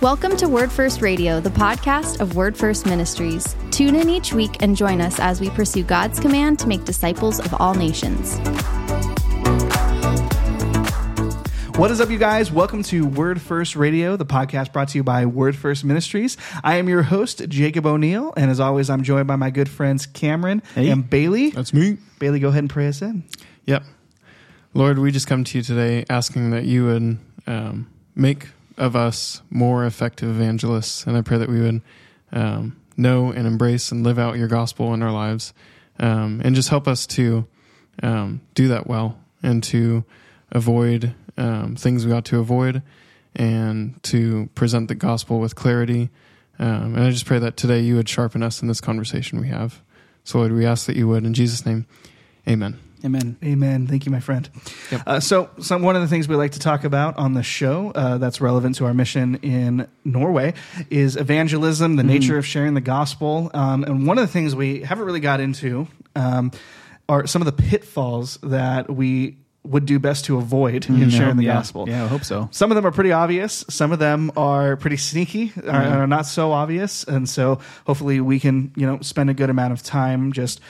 Welcome to Word First Radio, the podcast of Word First Ministries. Tune in each week and join us as we pursue God's command to make disciples of all nations. What is up, you guys? Welcome to Word First Radio, the podcast brought to you by Word First Ministries. I am your host, Jacob O'Neill, and as always, I'm joined by my good friends Cameron Hey. and Bailey. That's me. Bailey, go ahead and pray us in. Yep. Lord, we just come to you today asking that you would um, make of us more effective evangelists. And I pray that we would um, know and embrace and live out your gospel in our lives. Um, and just help us to um, do that well and to avoid um, things we ought to avoid and to present the gospel with clarity. Um, and I just pray that today you would sharpen us in this conversation we have. So, Lord, we ask that you would. In Jesus' name, amen. Amen. Amen. Thank you, my friend. Yep. Uh, so, some, one of the things we like to talk about on the show uh, that's relevant to our mission in Norway is evangelism, the nature of sharing the gospel. Um, and one of the things we haven't really got into um, are some of the pitfalls that we would do best to avoid in sharing the yeah. gospel. Yeah, I hope so. Some of them are pretty obvious. Some of them are pretty sneaky, are, are not so obvious. And so hopefully we can, you know, spend a good amount of time just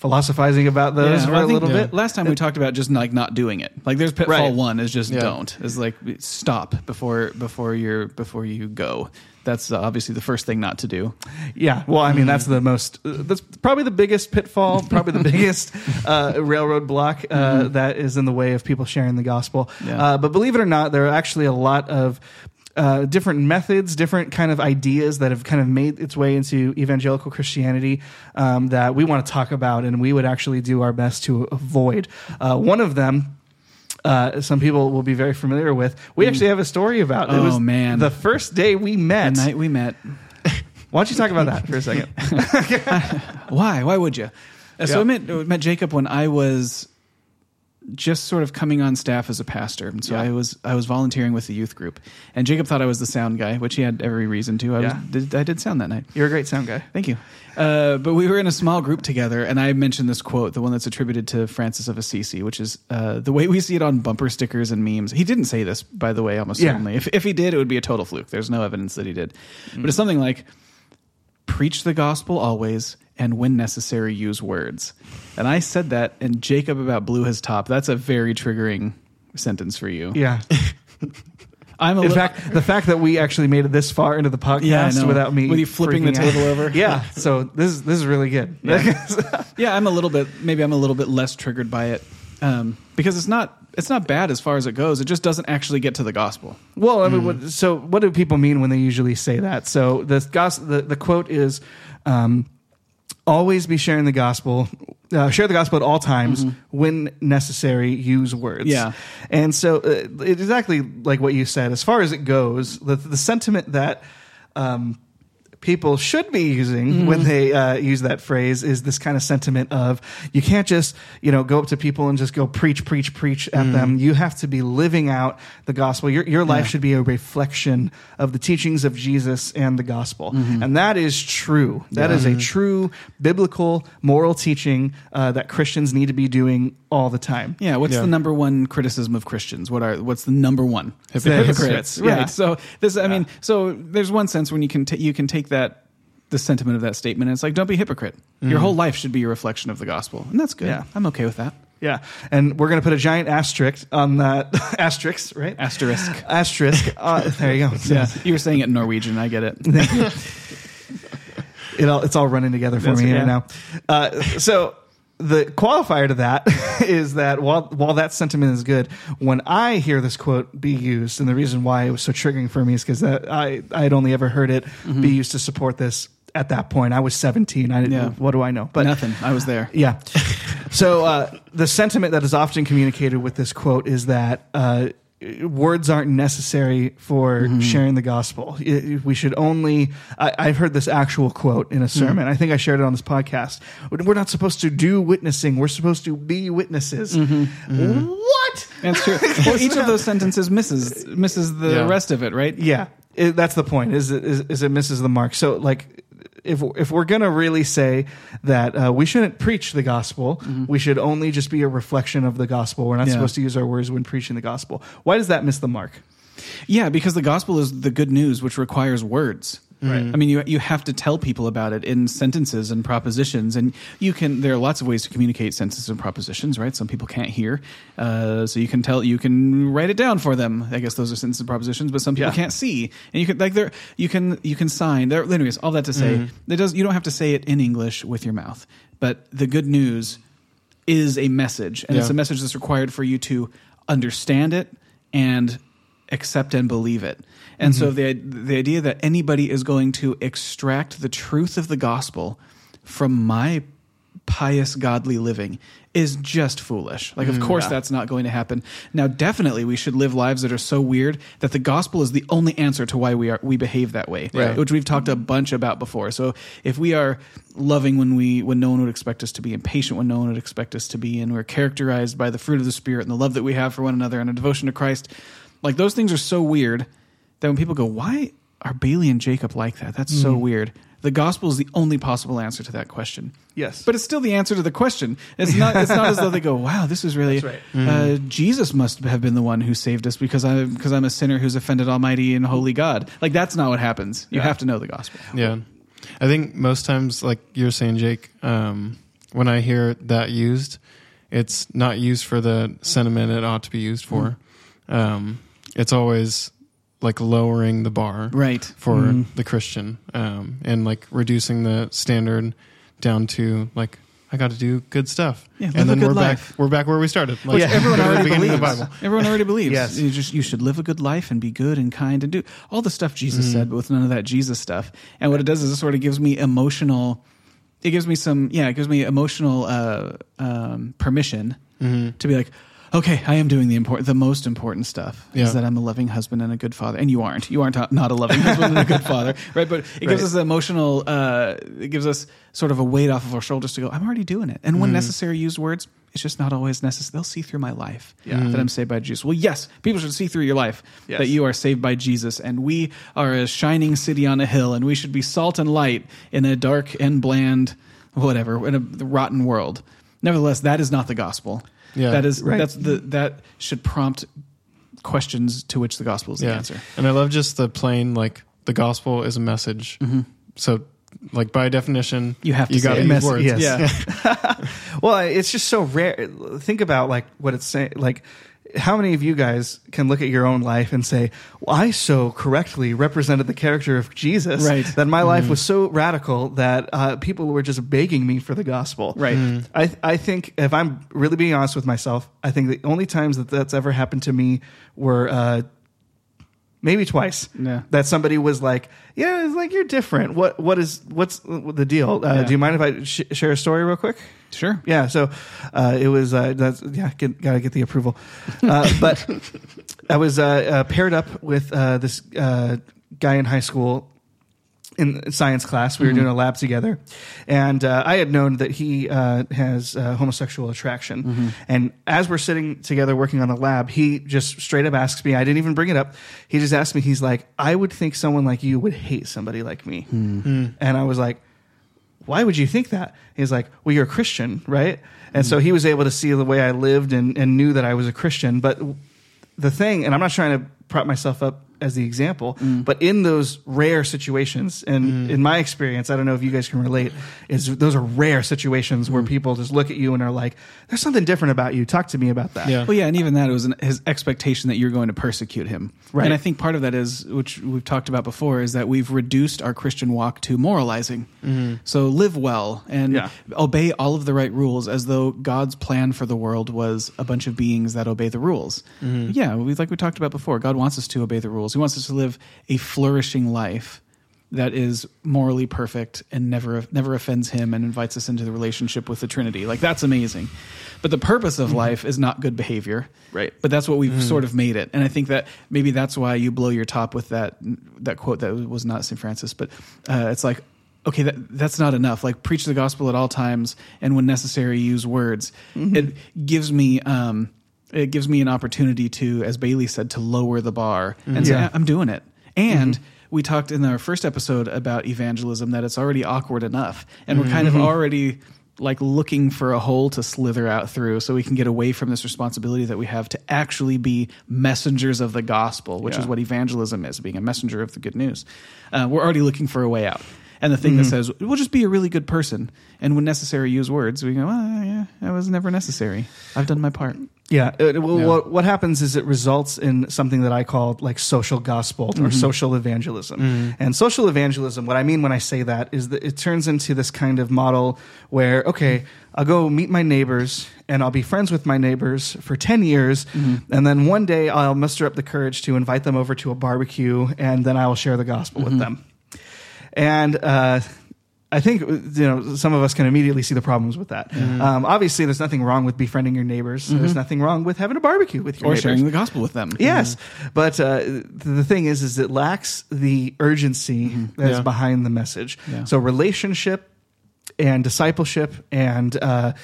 philosophizing about those Yeah, for well, a think little bit. Last time we talked about just like not doing it. Like there's pitfall Right. one is just Yeah. don't. Is like stop before before you're before you go. That's obviously the first thing not to do. Yeah, well, I mean, that's the most. Uh, that's probably the biggest pitfall, probably the biggest uh, railroad block uh, that is in the way of people sharing the gospel. Uh, but believe it or not, there are actually a lot of uh, different methods, different kind of ideas that have kind of made its way into evangelical Christianity um, that we want to talk about, and we would actually do our best to avoid. Uh, one of them. Uh, some people will be very familiar with. We actually have a story about. it Oh, was man. the first day we met, The night we met. Why don't you talk about that for a second? Why? Why would you? So Yeah. I met, met Jacob when I was just sort of coming on staff as a pastor, and so Yeah. I was I was volunteering with the youth group, and Jacob thought I was the sound guy, which he had every reason to. I Yeah. was did, I did sound that night. You're a great sound guy. Thank you. Uh, but we were in a small group together, and I mentioned this quote, the one that's attributed to Francis of Assisi, which is uh, the way we see it on bumper stickers and memes. He didn't say this, by the way, almost Yeah. certainly. If, if he did, it would be a total fluke. There's no evidence that he did. But it's something like preach the gospel always, and when necessary, use words. And I said that, and Jacob about blew his top. That's a very triggering sentence for you. Yeah. I'm a In little- fact, the fact that we actually made it this far into the podcast Yeah, without me With you flipping the freaking out. table over. Yeah. So this is this is really good. yeah, I'm a little bit. Maybe I'm a little bit less triggered by it um, because it's not. It's not bad as far as it goes. It just doesn't actually get to the gospel. well, I mean, what, so what do people mean when they usually say that? So the gos- the, the quote is. Um, Always be sharing the gospel. Uh, share the gospel at all times. When necessary, use words. Yeah. and so uh, it's exactly like what you said. As far as it goes, the, the sentiment that um, people should be using when they uh, use that phrase is this kind of sentiment of you can't just you know go up to people and just go preach preach preach at them you have to be living out the gospel your, your life Yeah. should be a reflection of the teachings of jesus and the gospel and that is true That is a true biblical moral teaching uh, that christians need to be doing all the time Yeah. What's Yeah. the number one criticism of Christians? What are what's the number one? Hypocrites. Hypocrites. Yeah. Right. So this. I mean. So there's one sense when you can ta- you can take that the sentiment of that statement. And it's like don't be a hypocrite. Your whole life should be a reflection of the gospel, and that's good. Yeah. I'm okay with that. yeah and we're going to put a giant asterisk on that asterisk right Asterisk. asterisk uh, there you go Yeah. You were saying it in Norwegian. I get it. it all, it's all running together for That's- me yeah. right now. Uh, so the qualifier to that is that while while that sentiment is good, when I hear this quote be used, and the reason why it was so triggering for me is because I I had only ever heard it Mm-hmm. be used to support this at that point. I was 17. I didn't. Yeah. What do I know? But Nothing. I was there. yeah. So uh, the sentiment that is often communicated with this quote is that uh, words aren't necessary for mm-hmm. sharing the gospel. We should only. I, I've heard this actual quote in a mm-hmm. sermon. I think I shared it on this podcast. We're not supposed to do witnessing. We're supposed to be witnesses. Mm-hmm. What? That's true. well, each of those sentences misses misses the Yeah. rest of it, right? Yeah, it, that's the point. Is it, is, is it misses the mark? So like. If, if we're going to really say that uh, we shouldn't preach the gospel, we should only just be a reflection of the gospel. We're not Yeah. supposed to use our words when preaching the gospel. Why does that miss the mark? Yeah, because the gospel is the good news, which requires words. Right. I mean, you you have to tell people about it in sentences and propositions, and you can. There are lots of ways to communicate sentences and propositions, right? Some people can't hear, uh, so you can tell. You can write it down for them. I guess those are sentences and propositions, but some people Yeah. can't see, and you can like there. You can you can sign. There, anyways, all that to say, it does. You don't have to say it in English with your mouth, but the good news is a message, and it's a message that's required for you to understand it and accept and believe it. And so mm-hmm. the the idea that anybody is going to extract the truth of the gospel from my pious godly living is just foolish. Like of mm, course that's not going to happen. Now definitely we should live lives that are so weird that the gospel is the only answer to why we are we behave that way, Right. which we've talked a bunch about before. So if we are loving when we when no one would expect us to be, impatient when no one would expect us to be, and we're characterized by the fruit of the spirit and the love that we have for one another and a devotion to Christ, like those things are so weird that when people go, "Why are Bailey and Jacob like that?" That's so weird. The gospel is the only possible answer to that question. Yes. But it's still the answer to the question. It's not. It's not as though they go, "Wow, this is really." That's Uh, Jesus must have been the one who saved us because I because I'm a sinner who's offended Almighty and Holy God. Like that's not what happens. You Yeah. have to know the gospel. Yeah. I think most times, like you're saying, Jake, um, when I hear that used, it's not used for the sentiment it ought to be used for. Um, it's always like lowering the bar Right. for the Christian um, and like reducing the standard down to like, I got to do good stuff. Yeah, and then good we're life. back. We're back where we started. Like, Which everyone at the already believes. the Bible. Everyone already believes. Yes. You just you should live a good life and be good and kind and do all the stuff Jesus Mm-hmm. said, but with none of that Jesus stuff. And what it does is it sort of gives me emotional. It gives me some yeah. It gives me emotional uh, um, permission Mm-hmm. to be like. Okay, I am doing the important, the most important stuff Yeah. is that I'm a loving husband and a good father. And you aren't. You aren't not a loving husband and a good father, right? But it gives Right. us emotional. Uh, it gives us sort of a weight off of our shoulders to go. I'm already doing it. And Mm-hmm. when necessary, use words. It's just not always necessary. They'll see through my life Yeah. that I'm saved by Jesus. Well, yes, people should see through your life Yes. that you are saved by Jesus, and we are a shining city on a hill, and we should be salt and light in a dark and bland, whatever, in a rotten world. Nevertheless, that is not the gospel. Yeah. that is Right. that's the that should prompt questions to which the gospel is the answer. And I love just the plain like the gospel is a message. Mm-hmm. So like by definition, You have to you say got to it. use words. yes. Yeah, Well, it's just so rare. Think about like what it's saying. Like, how many of you guys can look at your own life and say, well, "I so correctly represented the character of Jesus Right. that my life was so radical that uh, people were just begging me for the gospel." Right. I I think if I'm really being honest with myself, I think the only times that that's ever happened to me were. Uh, Maybe twice. Yeah. That somebody was like, "Yeah, it's like you're different. What? What is? What's the deal? Uh, Yeah. Do you mind if I sh- share a story real quick?" sure. Yeah, so uh, it was uh, that's yeah, get, gotta get the approval. Uh, but I was uh, uh, paired up with uh, this uh, guy in high school in science class. We were doing a lab together, and uh, I had known that he uh, has uh, homosexual attraction. And as we're sitting together working on the lab, he just straight up asks me. I didn't even bring it up. He just asked me. He's like, "I would think someone like you would hate somebody like me," and I was like why would you think that? He's like, well, you're a Christian, right? And so he was able to see the way I lived and, and knew that I was a Christian. But the thing, and I'm not trying to prop myself up as the example, mm. but in those rare situations, and mm. in my experience, I don't know if you guys can relate, is those are rare situations where mm. people just look at you and are like, there's something different about you. Talk to me about that. Yeah. Well, yeah, and even that it was an, his expectation that you're going to persecute him. Right. And I think part of that is, which we've talked about before, is that we've reduced our Christian walk to moralizing. Mm-hmm. So live well and Yeah. obey all of the right rules, as though God's plan for the world was a bunch of beings that obey the rules. Mm-hmm. Yeah, we, like we talked about before, God wants us to obey the rules. He wants us to live a flourishing life that is morally perfect and never never offends him and invites us into the relationship with the Trinity. Like that's amazing. But the purpose of life is not good behavior. Right. But that's what we've sort of made it. And I think that maybe that's why you blow your top with that that quote that was not St. Francis, but uh, it's like okay, that, that's not enough. Like preach the gospel at all times and when necessary use words. It gives me um it gives me an opportunity to, as Bailey said, to lower the bar and say, Yeah. I'm doing it. And we talked in our first episode about evangelism that it's already awkward enough. And we're kind of already like looking for a hole to slither out through so we can get away from this responsibility that we have to actually be messengers of the gospel, which Yeah. is what evangelism is, being a messenger of the good news. Uh, we're already looking for a way out. And the thing that mm-hmm. says, we'll just be a really good person. And when necessary, use words. We go, well, yeah, that was never necessary. I've done my part. Yeah. uh, well, Yeah. What, what happens is it results in something that I call like social gospel or mm-hmm. social evangelism. Mm. And social evangelism, what I mean when I say that is that it turns into this kind of model where, okay, I'll go meet my neighbors and I'll be friends with my neighbors for 10 years. Mm-hmm. And then one day I'll muster up the courage to invite them over to a barbecue and then I will share the gospel with them. And, uh, I think you know some of us can immediately see the problems with that. Um, obviously, there's nothing wrong with befriending your neighbors. There's nothing wrong with having a barbecue with your Or neighbors. sharing the gospel with them. Yes, but uh, the thing is, is it lacks the urgency that's Yeah. behind the message. Yeah. So relationship and discipleship and uh,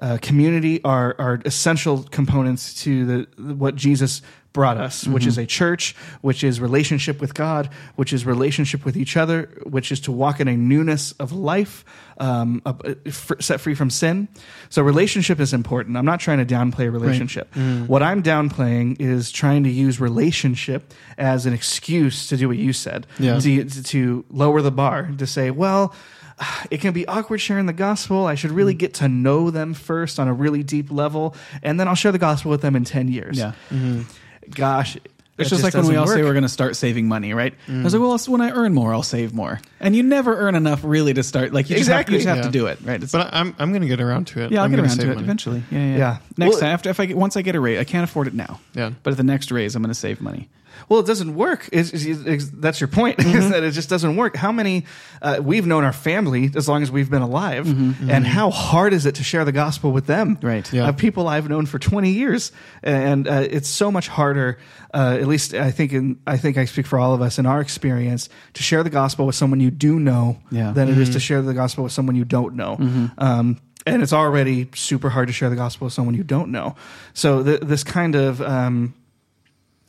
uh, community are are essential components to the what Jesus brought us, which is a church, which is relationship with God, which is relationship with each other, which is to walk in a newness of life, um, uh, f- set free from sin. So relationship is important. I'm not trying to downplay a relationship. What I'm downplaying is trying to use relationship as an excuse to do what you said, Yeah. to, to lower the bar, to say, well, it can be awkward sharing the gospel. I should really mm. get to know them first on a really deep level, and then I'll share the gospel with them in 10 years. Yeah. Mm-hmm. Gosh. It's that just like when we doesn't all say we're going to start saving money, right? I was like, mm. well, when I earn more, I'll save more. And you never earn enough really to start. Like you just have, you Exactly. just have Yeah. to do it, right? It's, But I- I'm I'm going to get around to it. yeah, I'll I'm get around to it money. eventually. Yeah, yeah. Yeah. Next Well- time, after if I get, once I get a raise, I can't afford it now. Yeah. But at the next raise, I'm going to save money. Well, it doesn't work. It's, it's- it's- that's your point. Mm-hmm. Is that it just doesn't work. How many uh, we've known our family as long as we've been alive, and how hard is it to share the gospel with them? Mm-hmm. Right. Yeah. Uh, people I've known for twenty years, and uh, it's so much harder. Uh, at least I think. In, I think I speak for all of us in our experience to share the gospel with someone you do know Yeah. Mm-hmm. than it is to share the gospel with someone you don't know. Um, and it's already super hard to share the gospel with someone you don't know. So th- this kind of um,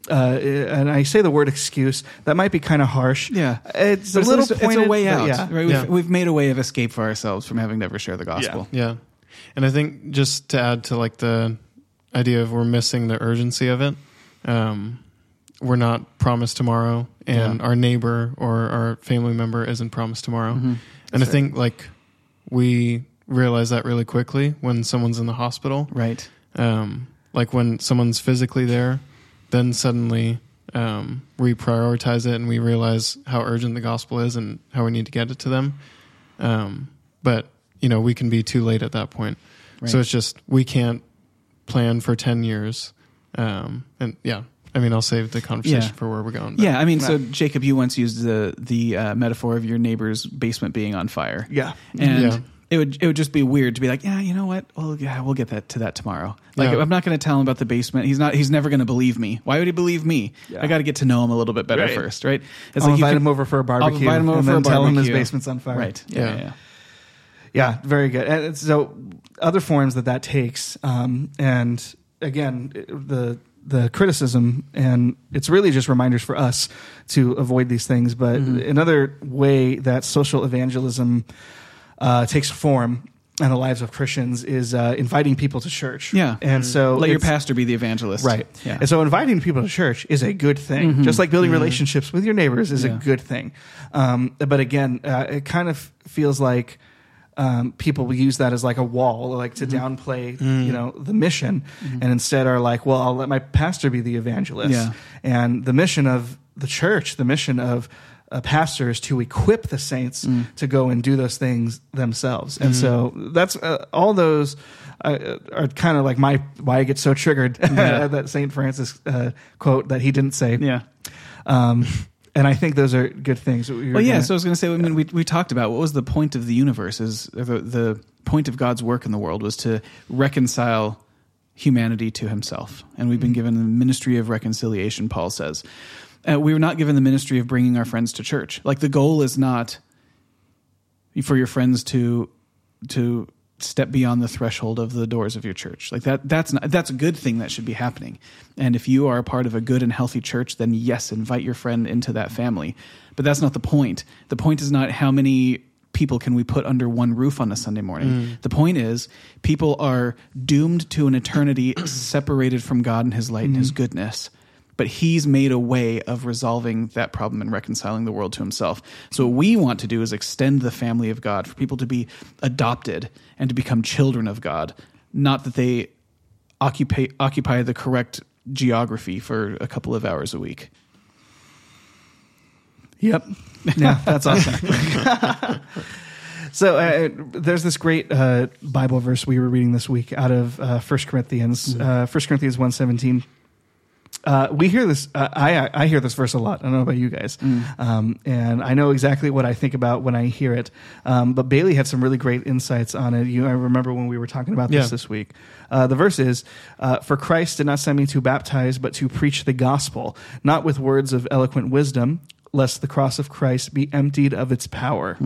uh, and I say the word excuse, that might be kind of harsh. Yeah. It's But a little it's, it's a way out. Yeah. Right? We've, Yeah. we've made a way of escape for ourselves from having to ever share the gospel. Yeah. And I think just to add to like the idea of we're missing the urgency of it, um, we're not promised tomorrow, and Yeah. our neighbor or our family member isn't promised tomorrow. Mhm. And I think like we realize that really quickly when someone's in the hospital. Right. Um, like when someone's physically there, then suddenly um, we prioritize it and we realize how urgent the gospel is and how we need to get it to them. Um, but you know, we can be too late at that point. So it's just we can't plan for ten years. Um, and yeah, I mean, I'll save the conversation Yeah. for where we're going. but- Yeah, I mean, so Jacob, you once used the the uh, metaphor of your neighbor's basement being on fire. Yeah. and Yeah. It would it would just be weird to be like, yeah, you know what? Well, yeah, we'll get that to that tomorrow. Like, Yeah. I'm not going to tell him about the basement. He's not. He's never going to believe me. Why would he believe me? Yeah. I got to get to know him a little bit better Right. first, right? It's I'll you invite could- him over for a barbecue invite him over and for then a tell him his basement's on fire. Right. Yeah. Yeah. yeah, yeah. Very good. And so other forms that that takes, um, and again, the the criticism, and it's really just reminders for us to avoid these things. But another way that social evangelism uh, takes form in the lives of Christians is uh, inviting people to church. Yeah. and so Let your pastor be the evangelist. Right. Yeah. And so inviting people to church is a good thing. Just like building relationships with your neighbors is Yeah. a good thing. Um, but again, uh, it kind of feels like um, people will use that as like a wall, like to downplay, you know, the mission, and instead are like, well, I'll let my pastor be the evangelist. Yeah. And the mission of the church, the mission of a pastor is to equip the saints to go and do those things themselves. And so that's uh, all those uh, are kind of like my why I get so triggered Yeah. that Saint Francis uh, quote that he didn't say. Yeah. Um, and I think those are good things. we Well, yeah. gonna- So I was going to say. I mean, we we talked about what was the point of the universe? Is the the point of God's work in the world was to reconcile humanity to Himself, and we've been given the ministry of reconciliation. Paul says uh, we were not given the ministry of bringing our friends to church. Like the goal is not for your friends to to step beyond the threshold of the doors of your church like that that's not that's a good thing that should be happening and if you are a part of a good and healthy church then yes invite your friend into that family but that's not the point the point is not how many people can we put under one roof on a Sunday morning? The point is, people are doomed to an eternity separated from God and His light and His goodness. But He's made a way of resolving that problem and reconciling the world to Himself. So, what we want to do is extend the family of God for people to be adopted and to become children of God, not that they occupy, occupy the correct geography for a couple of hours a week. Yep. Yeah, that's awesome. so uh, there's this great uh, Bible verse we were reading this week out of uh, 1 Corinthians, uh, 1 Corinthians 117. Uh, we hear this. Uh, I I hear this verse a lot. I don't know about you guys, um, and I know exactly what I think about when I hear it. Um, but Bailey had some really great insights on it. You, I remember when we were talking about this Yeah. this week. Uh, the verse is, uh, "For Christ did not send me to baptize, but to preach the gospel, not with words of eloquent wisdom, lest the cross of Christ be emptied of its power."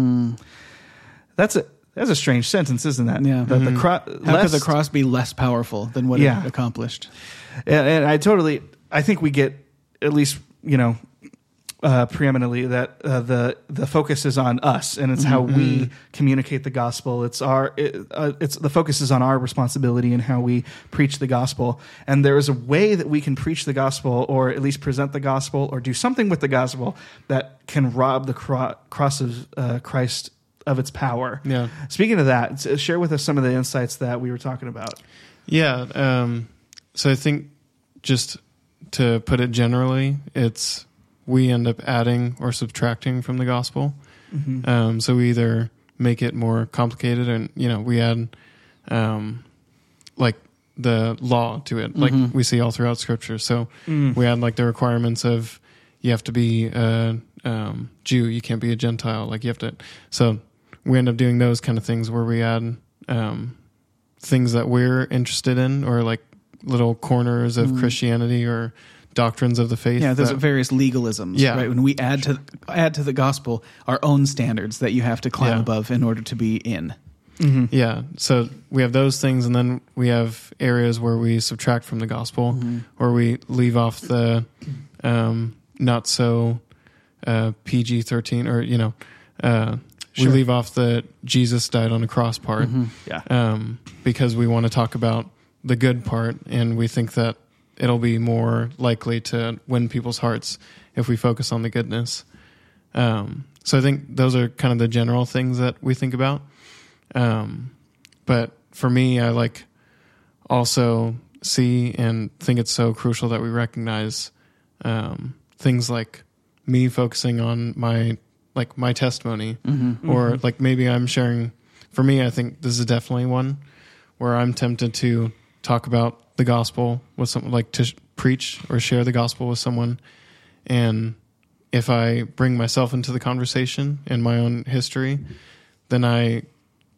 That's a that's a strange sentence, isn't that? Yeah. That the cro- How could the cross be less powerful than what Yeah. it accomplished? and, and I totally, I think we get at least you know uh, preeminently that uh, the the focus is on us, and it's how we communicate the gospel. It's our it, uh, it's the focus is on our responsibility and how we preach the gospel. And there is a way that we can preach the gospel, or at least present the gospel, or do something with the gospel that can rob the cro- cross of uh, Christ of its power. Yeah. Speaking of that, share with us some of the insights that we were talking about. Yeah. Um, so I think just to put it generally, it's we end up adding or subtracting from the gospel. Um, so we either make it more complicated, and you know, we add um, like the law to it, like we see all throughout Scripture. So we add like the requirements of you have to be a um, Jew, you can't be a Gentile. Like you have to. So we end up doing those kind of things where we add um, things that we're interested in, or like little corners of Christianity or doctrines of the faith. Yeah, there's that- various legalisms. Yeah. right. When we add to add to the gospel our own standards that you have to climb Yeah. above in order to be in. Yeah. So we have those things, and then we have areas where we subtract from the gospel, Mm-hmm. or we leave off the um, not so uh, PG thirteen, or you know, uh, Sure. we leave off the Jesus died on a cross part Yeah. um, because we want to talk about the good part, and we think that it'll be more likely to win people's hearts if we focus on the goodness. Um, so I think those are kind of the general things that we think about. Um, but for me, I like also see and think it's so crucial that we recognize um, things like me focusing on my like my testimony, or like maybe I'm sharing. For me, I think this is definitely one where I'm tempted to talk about the gospel with someone, like to sh- preach or share the gospel with someone, and if I bring myself into the conversation and my own history, then I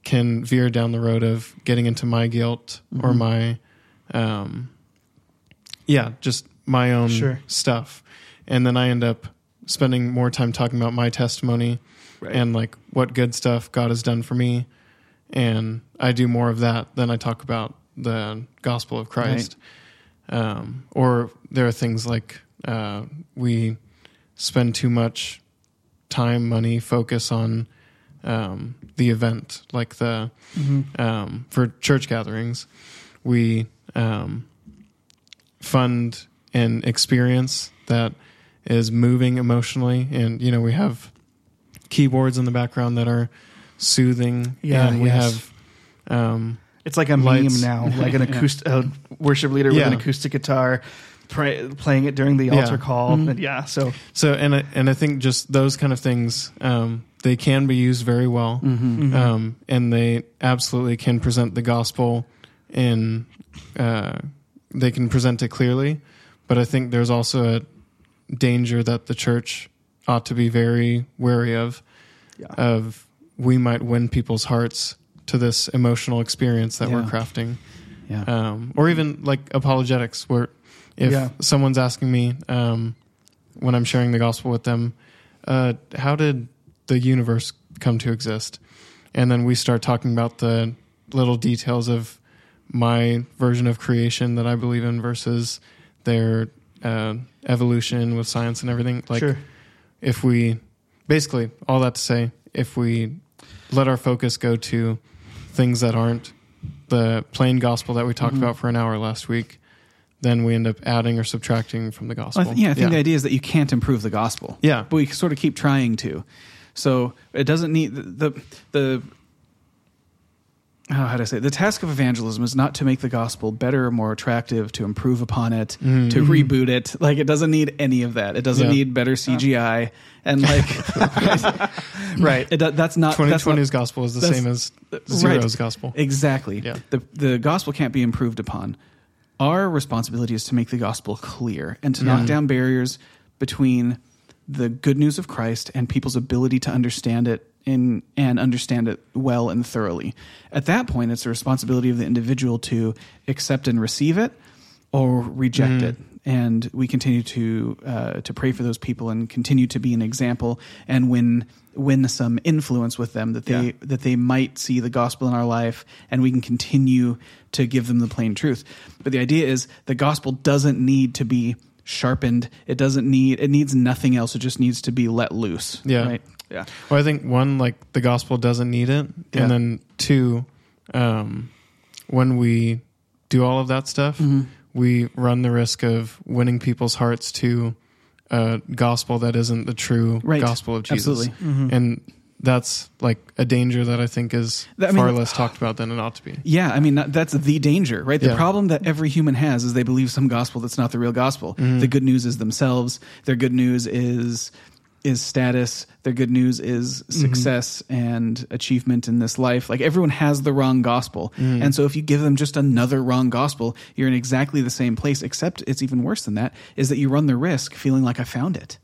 can veer down the road of getting into my guilt or my, um, yeah, just my own Sure. stuff, and then I end up spending more time talking about my testimony Right. and like what good stuff God has done for me, and I do more of that than I talk about the gospel of Christ. Um, or there are things like uh, we spend too much time, money, focus on um, the event, like the um, for church gatherings, we um, fund an experience that is moving emotionally, and you know we have keyboards in the background that are soothing, Yeah, and we yes. have um, It's like a Lights. meme now, like an acoustic uh, worship leader with Yeah. an acoustic guitar pray, playing it during the Yeah. altar call. And yeah, so So and I, and I think just those kind of things um, they can be used very well, Um, and they absolutely can present the gospel in uh, they can present it clearly. But I think there's also a danger that the church ought to be very wary of. Yeah. Of we might win people's hearts to this emotional experience that we're crafting Yeah. um, or even like apologetics, where if Yeah. someone's asking me um, when I'm sharing the gospel with them, uh, how did the universe come to exist? And then we start talking about the little details of my version of creation that I believe in versus their uh, evolution with science and everything. Like, sure. if we basically all that to say, if we let our focus go to things that aren't the plain gospel that we talked Mm-hmm. about for an hour last week, then we end up adding or subtracting from the gospel. I th- yeah, I think the idea is that you can't improve the gospel. Yeah. but we sort of keep trying to. So it doesn't need the the. the oh, how do I say? it? The task of evangelism is not to make the gospel better or more attractive, to improve upon it, to mm-hmm. reboot it. Like it doesn't need any of that. It doesn't Yeah. need better CGI and like right. It, that's not that's not- 2020's gospel is the same as right. Zero's gospel. Exactly. Yeah. The the gospel can't be improved upon. Our responsibility is to make the gospel clear and to knock mm. down barriers between the good news of Christ and people's ability to understand it in and understand it well and thoroughly. At that point, it's the responsibility of the individual to accept and receive it or reject it. And we continue to uh, to pray for those people and continue to be an example and win win some influence with them that they Yeah. that they might see the gospel in our life and we can continue to give them the plain truth. But the idea is the gospel doesn't need to be sharpened. It doesn't need it needs nothing else. It just needs to be let loose. Yeah. Right? Yeah. Well, I think one, like the gospel doesn't need it, Yeah. and then two, um, when we do all of that stuff, Mm-hmm. we run the risk of winning people's hearts to a gospel that isn't the true Right. gospel of Jesus, Absolutely. and that's like a danger that I think is That- I mean- far less talked about than it ought to be. Yeah, I mean that's the danger, right? The Yeah. problem that every human has is they believe some gospel that's not the real gospel. Mm-hmm. The good news is themselves. Their good news is is status. Their good news is Mm-hmm. success and achievement in this life. Like everyone has the wrong gospel, Mm. and so if you give them just another wrong gospel, you're in exactly the same place. Except it's even worse than that. Is that you run the risk feeling like I found it.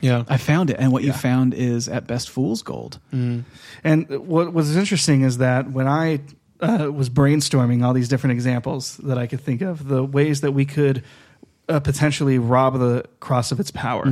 Yeah, I found it, and what you found is at best fool's gold. And what was interesting is that when I uh, was brainstorming all these different examples that I could think of, the ways that we could uh, potentially rob the cross of its power,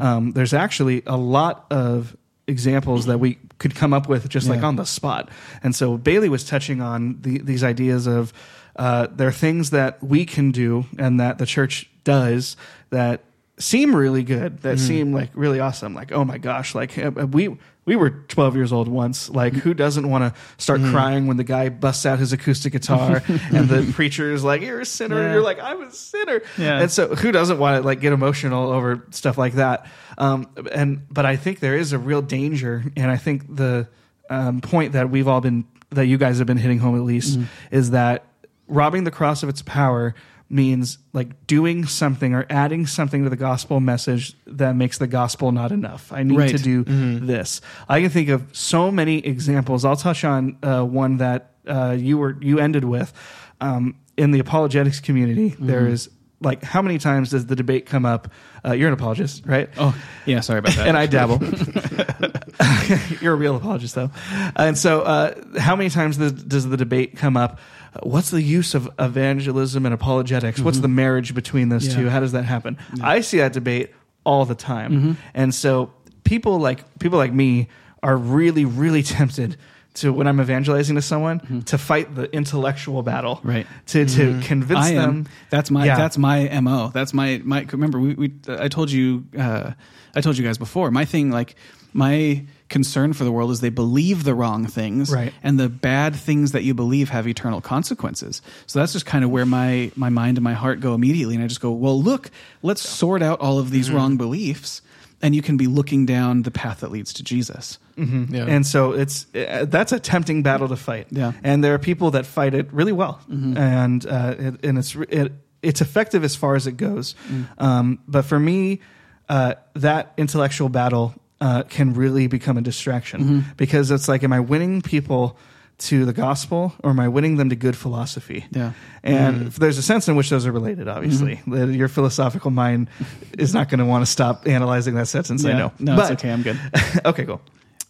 um, there's actually a lot of examples that we could come up with just like on the spot. And so Bailey was touching on the, these ideas of uh, there are things that we can do and that the church does that seem really good, that seem like really awesome. Like, oh my gosh, like uh, we we were 12 years old once. Like, who doesn't want to start crying when the guy busts out his acoustic guitar and the preacher is like, "You're a sinner." Yeah. And you're like, "I'm a sinner." Yeah. And so, who doesn't want to like get emotional over stuff like that? Um, and but I think there is a real danger, and I think the um, point that we've all been that you guys have been hitting home at least is that robbing the cross of its power means like doing something or adding something to the gospel message that makes the gospel not enough. I need Right. to do this. I can think of so many examples. I'll touch on uh, one that uh, you were you ended with um, in the apologetics community. there is like how many times does the debate come up? Uh, you're an apologist, right? Oh, yeah. Sorry about that. and I dabble. You're a real apologist, though. And so, uh, how many times does, does the debate come up? What's the use of evangelism and apologetics? What's the marriage between those Mm-hmm. Yeah. two? How does that happen? I see that debate all the time, Mm-hmm. and so people like people like me are really, really tempted to when I'm evangelizing to someone to fight the intellectual battle, Mm-hmm. Right. To to convince I them. am. That's my Yeah. that's my mo. That's my my. Remember, we, we I told you uh, I told you guys before. My thing, like my concern for the world is they believe the wrong things, Right. And the bad things that you believe have eternal consequences. So that's just kind of where my my mind and my heart go immediately, and I just go, well, look, let's sort out all of these Mm-hmm. wrong beliefs, and you can be looking down the path that leads to Jesus. yeah. And so it's uh, that's a tempting battle to fight. Yeah. And there are people that fight it really well, Mm-hmm. and uh, it, and it's it, it's effective as far as it goes. Mm. Um, but for me, uh, that intellectual battle uh, can really become a distraction Mm-hmm. because it's like, am I winning people? To the gospel, or am I winning them to good philosophy? Yeah. and Mm. there's a sense in which those are related. Obviously, Mm-hmm. That your philosophical mind is not going to want to stop analyzing that sentence. I Yeah. know, No, but, it's okay. I'm good. okay, cool.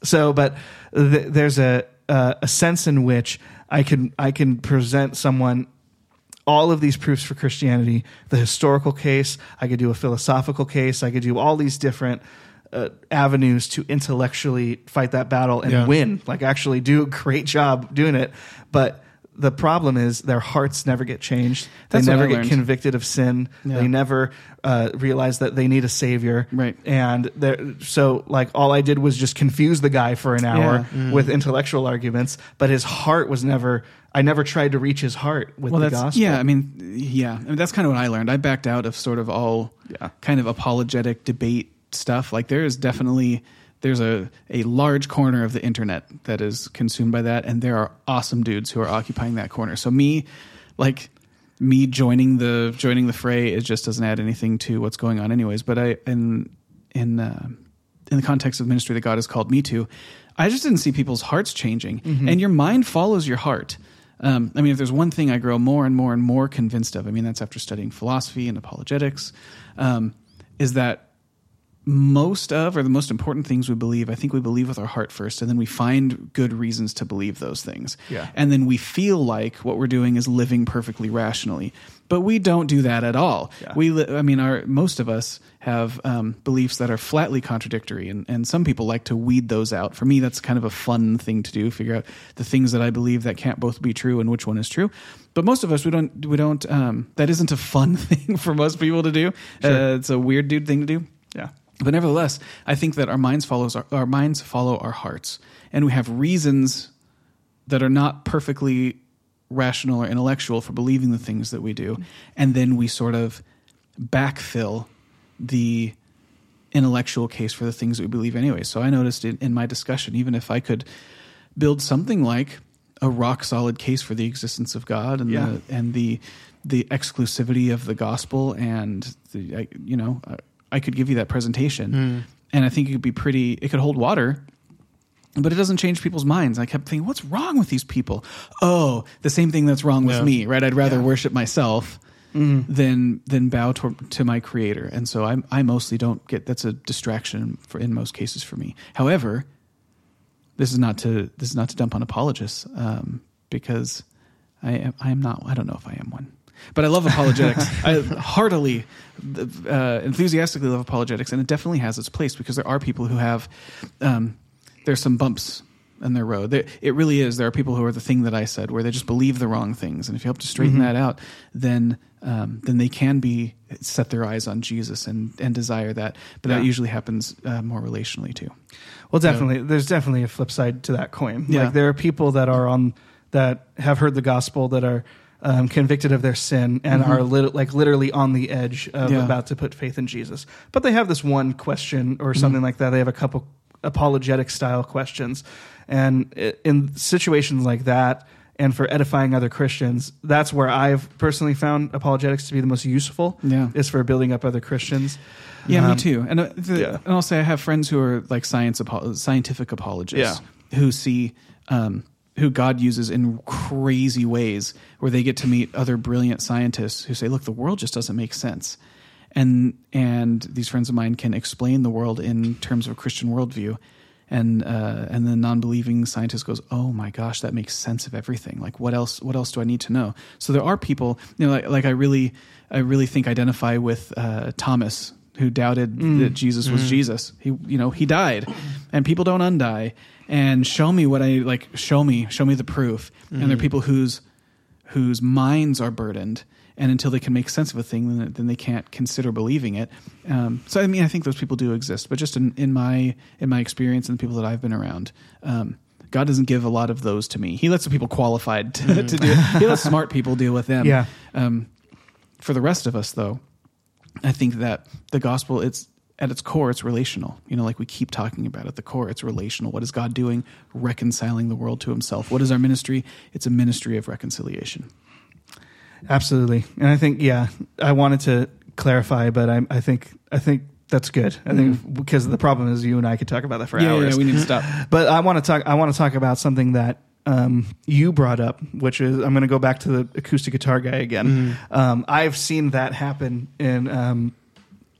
So, but th- there's a uh, a sense in which I can I can present someone all of these proofs for Christianity, the historical case. I could do a philosophical case. I could do all these different. Uh, avenues to intellectually fight that battle and Yeah. win, like actually do a great job doing it. But the problem is their hearts never get changed. That's they never get convicted of sin. Yeah. They never uh, realize that they need a savior. Right. And so, like, all I did was just confuse the guy for an hour Yeah. Mm. with intellectual arguments, but his heart was never. I never tried to reach his heart with well, the that's gospel. yeah. I mean, yeah. I mean, that's kind of what I learned. I backed out of sort of all Yeah. kind of apologetic debate stuff. Like there is definitely there's a a large corner of the internet that is consumed by that, and there are awesome dudes who are occupying that corner. So me, like me joining the joining the fray, it just doesn't add anything to what's going on, anyways. But I in in uh, in the context of ministry that God has called me to, I just didn't see people's hearts changing, and your mind follows your heart. Um, I mean, if there's one thing I grow more and more and more convinced of, I mean, that's after studying philosophy and apologetics, um, is that most of or the most important things we believe, I think we believe with our heart first, and then we find good reasons to believe those things. Yeah. And then we feel like what we're doing is living perfectly rationally. But we don't do that at all. Yeah. We, li- I mean, our most of us have um, beliefs that are flatly contradictory, and, and some people like to weed those out. For me, that's kind of a fun thing to do: figure out the things that I believe that can't both be true and which one is true. But most of us, we don't, we don't. Um, that isn't a fun thing for most people to do. Uh, it's a weird dude thing to do. Yeah. But nevertheless, I think that our minds follows our, our minds follow our hearts, and we have reasons that are not perfectly rational or intellectual for believing the things that we do, and then we sort of backfill the intellectual case for the things that we believe anyway. So I noticed in, in my discussion, even if I could build something like a rock solid case for the existence of God and Yeah. the and the the exclusivity of the gospel and the you know uh, I, could give you that presentation and I think it could be pretty it could hold water but it doesn't change people's minds. I kept thinking, what's wrong with these people? Oh, the same thing that's wrong with Yeah. me, right? I'd rather Yeah. worship myself than than bow to, to my creator. And so I I mostly don't get that's a distraction for in most cases for me. However, this is not to this is not to dump on apologists um, because I am I am not I don't know if I am one. But I love apologetics. I heartily, uh, enthusiastically love apologetics, and it definitely has its place because there are people who have, um, there's some bumps in their road. There, it really is. There are people who are the thing that I said, where they just believe the wrong things, and if you help to straighten that out, then um, then they can be set their eyes on Jesus and and desire that. But Yeah. that usually happens uh, more relationally too. Well, definitely. There's definitely a flip side to that coin. Yeah. Like there are people that are on that have heard the gospel that are um, convicted of their sin and are lit- like literally on the edge of Mm-hmm. Yeah. about to put faith in Jesus. But they have this one question or Mm-hmm. something like that. They have a couple apologetic style questions, and in situations like that. And for edifying other Christians, that's where I've personally found apologetics to be the most useful. Yeah. is for building up other Christians. Yeah, me Um, too. And, uh, the, yeah. and I'll say I have friends who are like science apo- scientific apologists who see um, who God uses in crazy ways, where they get to meet other brilliant scientists who say, "Look, the world just doesn't make sense," and and these friends of mine can explain the world in terms of a Christian worldview. And uh, and the non-believing scientist goes, "Oh my gosh, that makes sense of everything. Like, what else? What else do I need to know?" So there are people, you know, like, like I really, I really think identify with uh, Thomas, who doubted that Jesus was Jesus. He, you know, he died, and people don't undie. And show me what I like. Show me, show me the proof. And there are people whose whose minds are burdened, and until they can make sense of a thing, then, then they can't consider believing it. Um, so I mean, I think those people do exist, but just in, in my in my experience and the people that I've been around. Um, God doesn't give a lot of those to me. He lets the people qualified to, to do it. He lets smart people deal with them. Yeah. Um, for the rest of us, though, I think that the gospel it's at its core it's relational. You know, like we keep talking about at the core it's relational. What is God doing? Reconciling the world to himself. What is our ministry? It's a ministry of reconciliation. Absolutely, and I think yeah, I wanted to clarify, but I, I think I think that's good. I think mm-hmm. because the problem is you and I could talk about that for yeah, hours. yeah, we need to stop. but I want to talk. I want to talk about something that um, you brought up, which is I'm going to go back to the acoustic guitar guy again. Um, I've seen that happen, and um,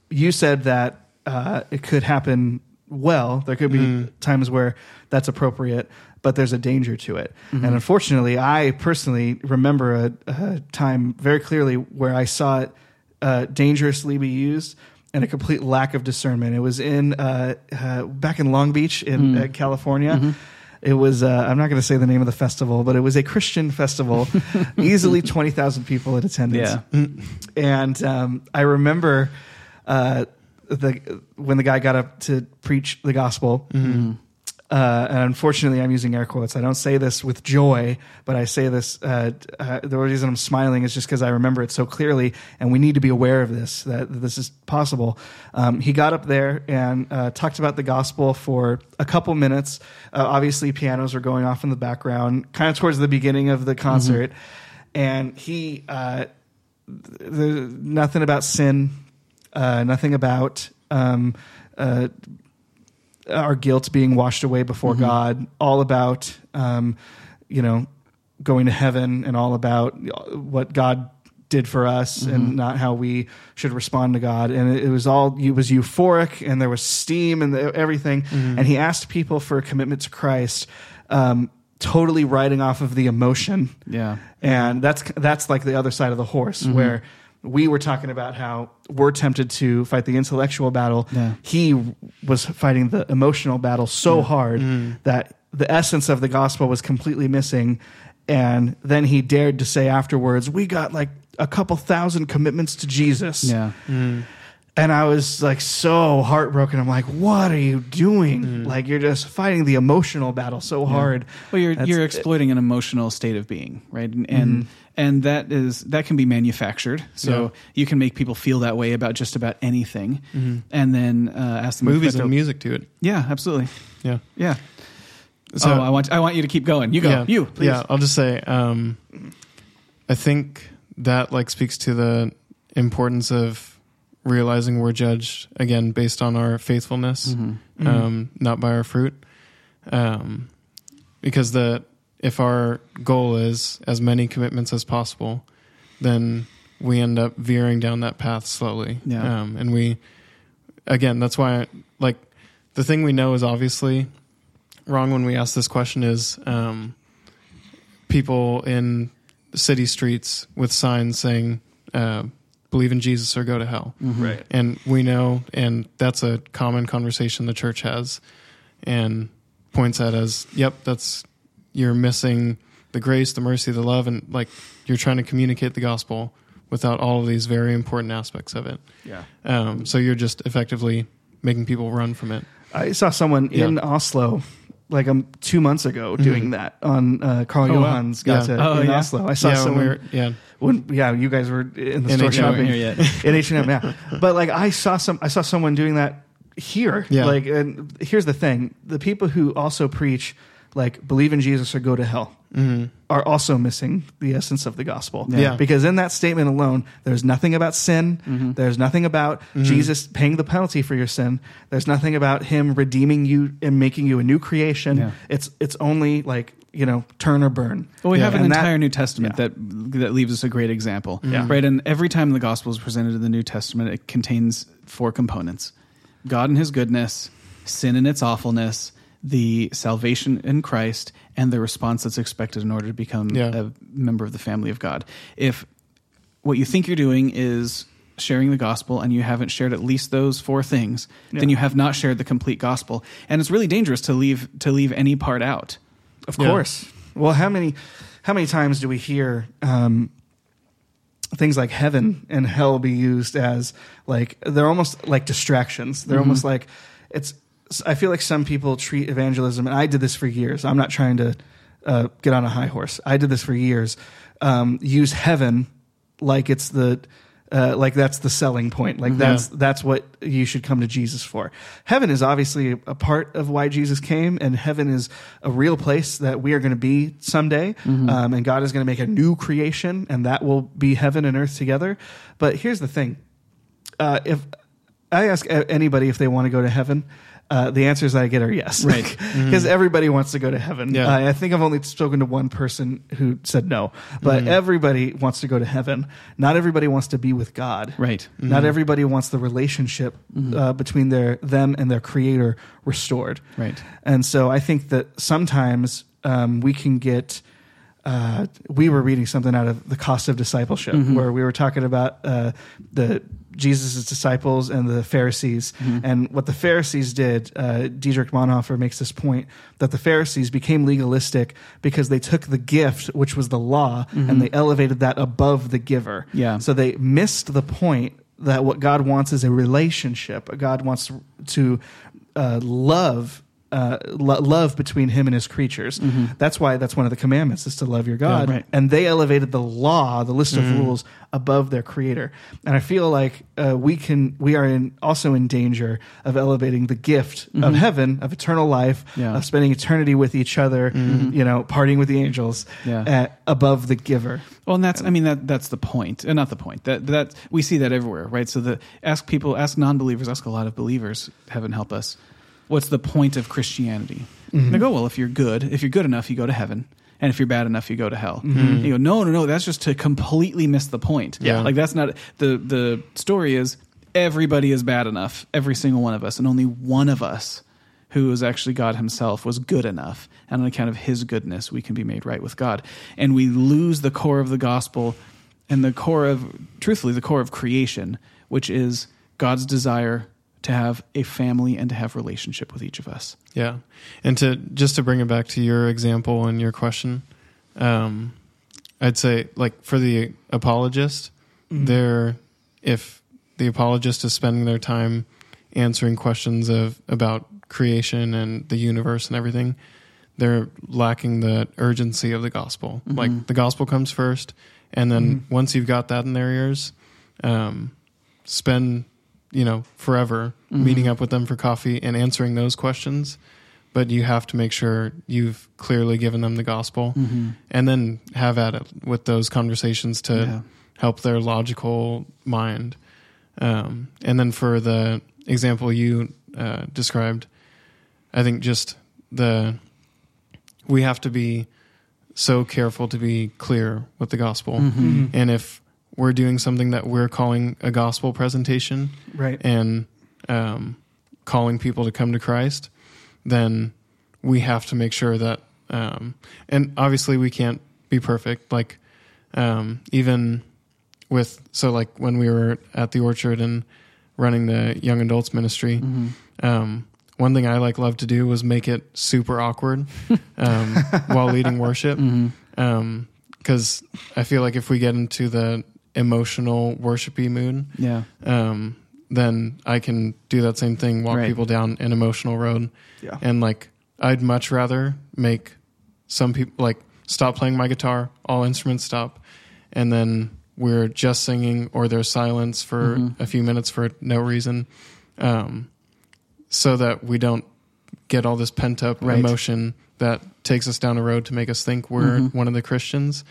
you said that uh, it could happen well. There could be times where that's appropriate, but there's a danger to it. And unfortunately, I personally remember a, a time very clearly where I saw it uh, dangerously be used and a complete lack of discernment. It was in uh, uh, back in Long Beach in uh, California. It was, uh, I'm not going to say the name of the festival, but it was a Christian festival. Easily 20,000 people in attendance. Yeah. And um, I remember uh, the when the guy got up to preach the gospel. Uh, and unfortunately, I'm using air quotes. I don't say this with joy, but I say this. Uh, uh, the reason I'm smiling is just because I remember it so clearly, and we need to be aware of this that this is possible. Um, he got up there and uh, talked about the gospel for a couple minutes. Uh, obviously, pianos are going off in the background, kind of towards the beginning of the concert, and he uh, nothing about sin, uh, nothing about um, uh, our guilt being washed away before God, all about um, you know going to heaven, and all about what God did for us, and not how we should respond to God. And it, it was all it was euphoric, and there was steam and the, everything. And he asked people for a commitment to Christ. Um, totally riding off of the emotion Yeah. and that's that's like the other side of the horse where we were talking about how we're tempted to fight the intellectual battle Yeah. he was fighting the emotional battle so hard mm. that the essence of the gospel was completely missing and then he dared to say afterwards we got like a couple thousand commitments to jesus Yeah. Mm. and I was like so heartbroken. I'm like, what are you doing? Mm. Like you're just fighting the emotional battle so hard. Well, you're That's- you're exploiting an emotional state of being, right? And mm-hmm. and, and that is that can be manufactured. So Yeah. you can make people feel that way about just about anything, and then uh, ask them to Movies and music to it. Yeah, absolutely. Yeah. Yeah. So- oh, I want I want you to keep going. You go. Yeah. You. Please. Yeah, I'll just say, um, I think that like speaks to the importance of realizing we're judged again based on our faithfulness, um, not by our fruit. Um, because the if our goal is as many commitments as possible, then we end up veering down that path slowly. Yeah. Um, and we, again, that's why, like, the thing we know is obviously wrong when we ask this question is um, people in city streets with signs saying, uh, believe in Jesus or go to hell. Right. And we know, and that's a common conversation the church has, and points at as, yep, that's you're missing the grace, the mercy, the love, and like you're trying to communicate the gospel without all of these very important aspects of it. Yeah. Um, so you're just effectively making people run from it. I saw someone Yeah. in Oslo like um, two months ago doing that on uh, Karl Oh, wow. Johan's got Yeah. to Oh, in yeah. Oslo. I saw yeah, when someone we were- yeah, when yeah you guys were in the In store H&M. shopping Here yet. in H and M yeah but like I saw some I saw someone doing that here Yeah. like and here's the thing the people who also preach like believe in Jesus or go to hell are also missing the essence of the gospel Mm-hmm. Yeah. because in that statement alone there's nothing about sin Mm-hmm. there's nothing about Jesus paying the penalty for your sin there's nothing about him redeeming you and making you a new creation Yeah. it's it's only like you know turn or burn Well, we Yeah. have an And that- entire New Testament yeah. that that leaves us a great example, Yeah. right? And every time the gospel is presented in the New Testament, it contains four components: God and His goodness, sin and its awfulness, the salvation in Christ, and the response that's expected in order to become Yeah. a member of the family of God. If what you think you're doing is sharing the gospel and you haven't shared at least those four things, then you have not shared the complete gospel. And it's really dangerous to leave to leave any part out. Of Yeah. course. Well, how many how many times do we hear um, things like heaven and hell be used as like they're almost like distractions. They're almost like it's. I feel like some people treat evangelism, and I did this for years. I'm not trying to uh, get on a high horse. I did this for years. Um, use heaven like it's the uh, like that's the selling point. Like that's that's what you should come to Jesus for. Heaven is obviously a part of why Jesus came, and heaven is a real place that we are going to be someday. Um, and God is going to make a new creation, and that will be heaven and earth together. But here's the thing: uh, if I ask anybody if they want to go to heaven. Uh, the answers that I get are yes, Right. Because everybody wants to go to heaven. Yeah. Uh, I think I've only spoken to one person who said no, but everybody wants to go to heaven. Not everybody wants to be with God. Right. Not everybody wants the relationship uh, between their them and their Creator restored. Right. And so I think that sometimes um, we can get. Uh, we were reading something out of the cost of discipleship, where we were talking about uh, the Jesus' disciples and the Pharisees. And what the Pharisees did, uh, Dietrich Bonhoeffer makes this point that the Pharisees became legalistic because they took the gift, which was the law, and they elevated that above the giver. Yeah. So they missed the point that what God wants is a relationship. God wants to uh, love. Uh, lo- love between him and his creatures. That's why that's one of the commandments is to love your God. right. And they elevated the law, the list of rules, above their creator. And I feel like uh, we can, we are in, also in danger of elevating the gift of heaven, of eternal life, Yeah. of spending eternity with each other, you know, partying with the angels, Yeah. uh, above the giver. Well, and that's I mean that that's the point, and not the point. That that we see that everywhere, right? So the ask people, ask non-believers, ask a lot of believers. Heaven help us. What's the point of Christianity? And they go, well, if you're good, if you're good enough, you go to heaven. And if you're bad enough, you go to hell. Mm-hmm. And you go, no, no, no. That's just to completely miss the point. Yeah. like that's not the the story. Is everybody is bad enough, every single one of us, and only one of us who is actually God Himself, was good enough. And on account of His goodness, we can be made right with God. And we lose the core of the gospel and the core of, truthfully, the core of creation, which is God's desire to have a family and to have relationship with each of us. Yeah, and to just to bring it back to your example and your question, um, I'd say like for the apologist, they're if the apologist is spending their time answering questions of about creation and the universe and everything, they're lacking the urgency of the gospel. Like the gospel comes first, and then once you've got that in their ears, um, spend you know forever meeting up with them for coffee and answering those questions. But you have to make sure you've clearly given them the gospel. And then have at it with those conversations to Yeah. help their logical mind. Um, and then for the example you uh, described i think just the we have to be so careful to be clear with the gospel. And if we're doing something that we're calling a gospel presentation Right. and um, calling people to come to Christ, then we have to make sure that, um, and obviously we can't be perfect. Like um, even with so like when we were at the orchard and running the young adults ministry, um, one thing I like love to do was make it super awkward um, while leading worship, because I feel like if we get into the emotional worshipy mood, Yeah. um, then I can do that same thing, walk Right. people down an emotional road. Yeah. And like, I'd much rather make some people like stop playing my guitar, all instruments stop, and then we're just singing or there's silence for Mm-hmm. a few minutes for no reason, um, so that we don't get all this pent up Right. emotion that takes us down a road to make us think we're Mm-hmm. one of the Christians.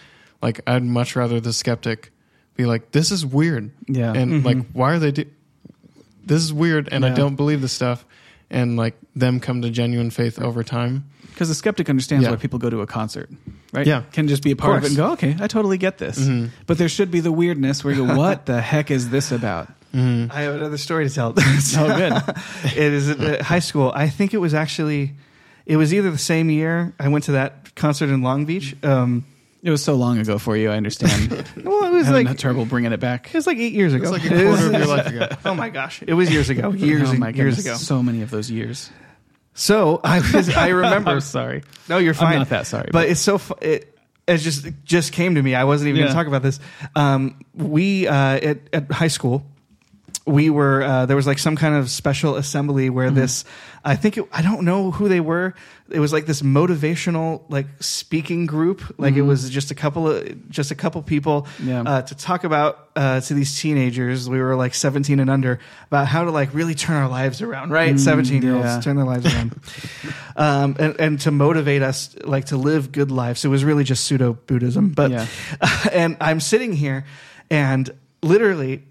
Like, I'd much rather the skeptic be like, "This is weird," Yeah. and like, why are they do? This is weird, and I don't believe this stuff. And like them come to genuine faith over time. Because the skeptic understands Yeah. why people go to a concert, right? Yeah. Can just be a part of, course. it and go, okay, I totally get this. Mm-hmm. But there should be the weirdness where you go, what the heck is this about? I have another story to tell. Oh, good. it is at uh, high school. I think it was actually, it was either the same year I went to that concert in Long Beach. Um, It was so long ago for you, I understand. well, it was Having like trouble bringing it back. it was like eight years ago. It's like a quarter of your life ago. Oh my gosh, it was years ago. Years oh my years goodness, ago. So many of those years. So I was. I remember. I'm sorry. No, you're fine. not that sorry, But, but- it's so. fu- It, it just it just came to me. I wasn't even going to talk about this. Um, we uh, at at high school, we were uh, there was like some kind of special assembly Mm-hmm. where this. I think it, I don't know who they were. It was like this motivational like speaking group. Like it was just a couple of just a couple people Mm-hmm. Yeah. uh, to talk about uh, to these teenagers. We were like 17 and under about how to like really turn our lives around. Right, 17 year olds Mm, yeah. turn their lives around um, and, and to motivate us like to live good lives. It was really just pseudo Buddhism, but Yeah. and I'm sitting here, and literally,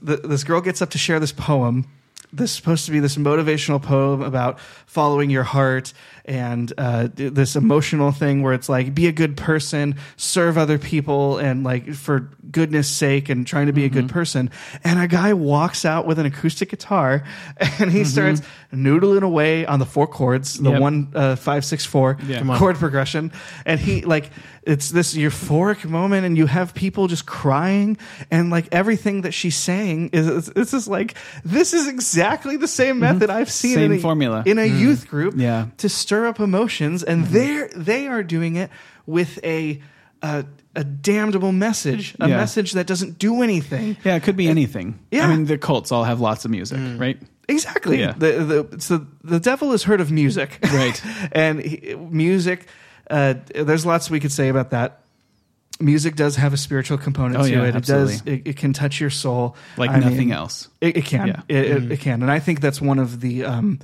this girl gets up to share this poem. This is supposed to be this motivational poem about following your heart and uh, this emotional thing where it's like be a good person, serve other people, and like for goodness sake, and trying to be a good person. And a guy walks out with an acoustic guitar, and he starts noodling away on the four chords, the Yep. one uh, five six four Yeah. Chord progression, and he like it's this euphoric moment and you have people just crying and like everything that she's saying is it's, it's just like this is exactly the same method I've seen Same in a, formula. in a youth group Yeah. to stir up emotions and they're they are doing it with a a, a damnable message a Yeah. message that doesn't do anything Yeah, it could be anything. Yeah. I mean, the cults all have lots of music, right? Exactly. Yeah. The, the, so the devil has heard of music. Right. and he, music, uh, there's lots we could say about that. Music does have a spiritual component Oh, to yeah, it. It does. It, it can touch your soul Like I nothing mean, else. It, it can. Yeah. It, it, it can. And I think that's one of the um,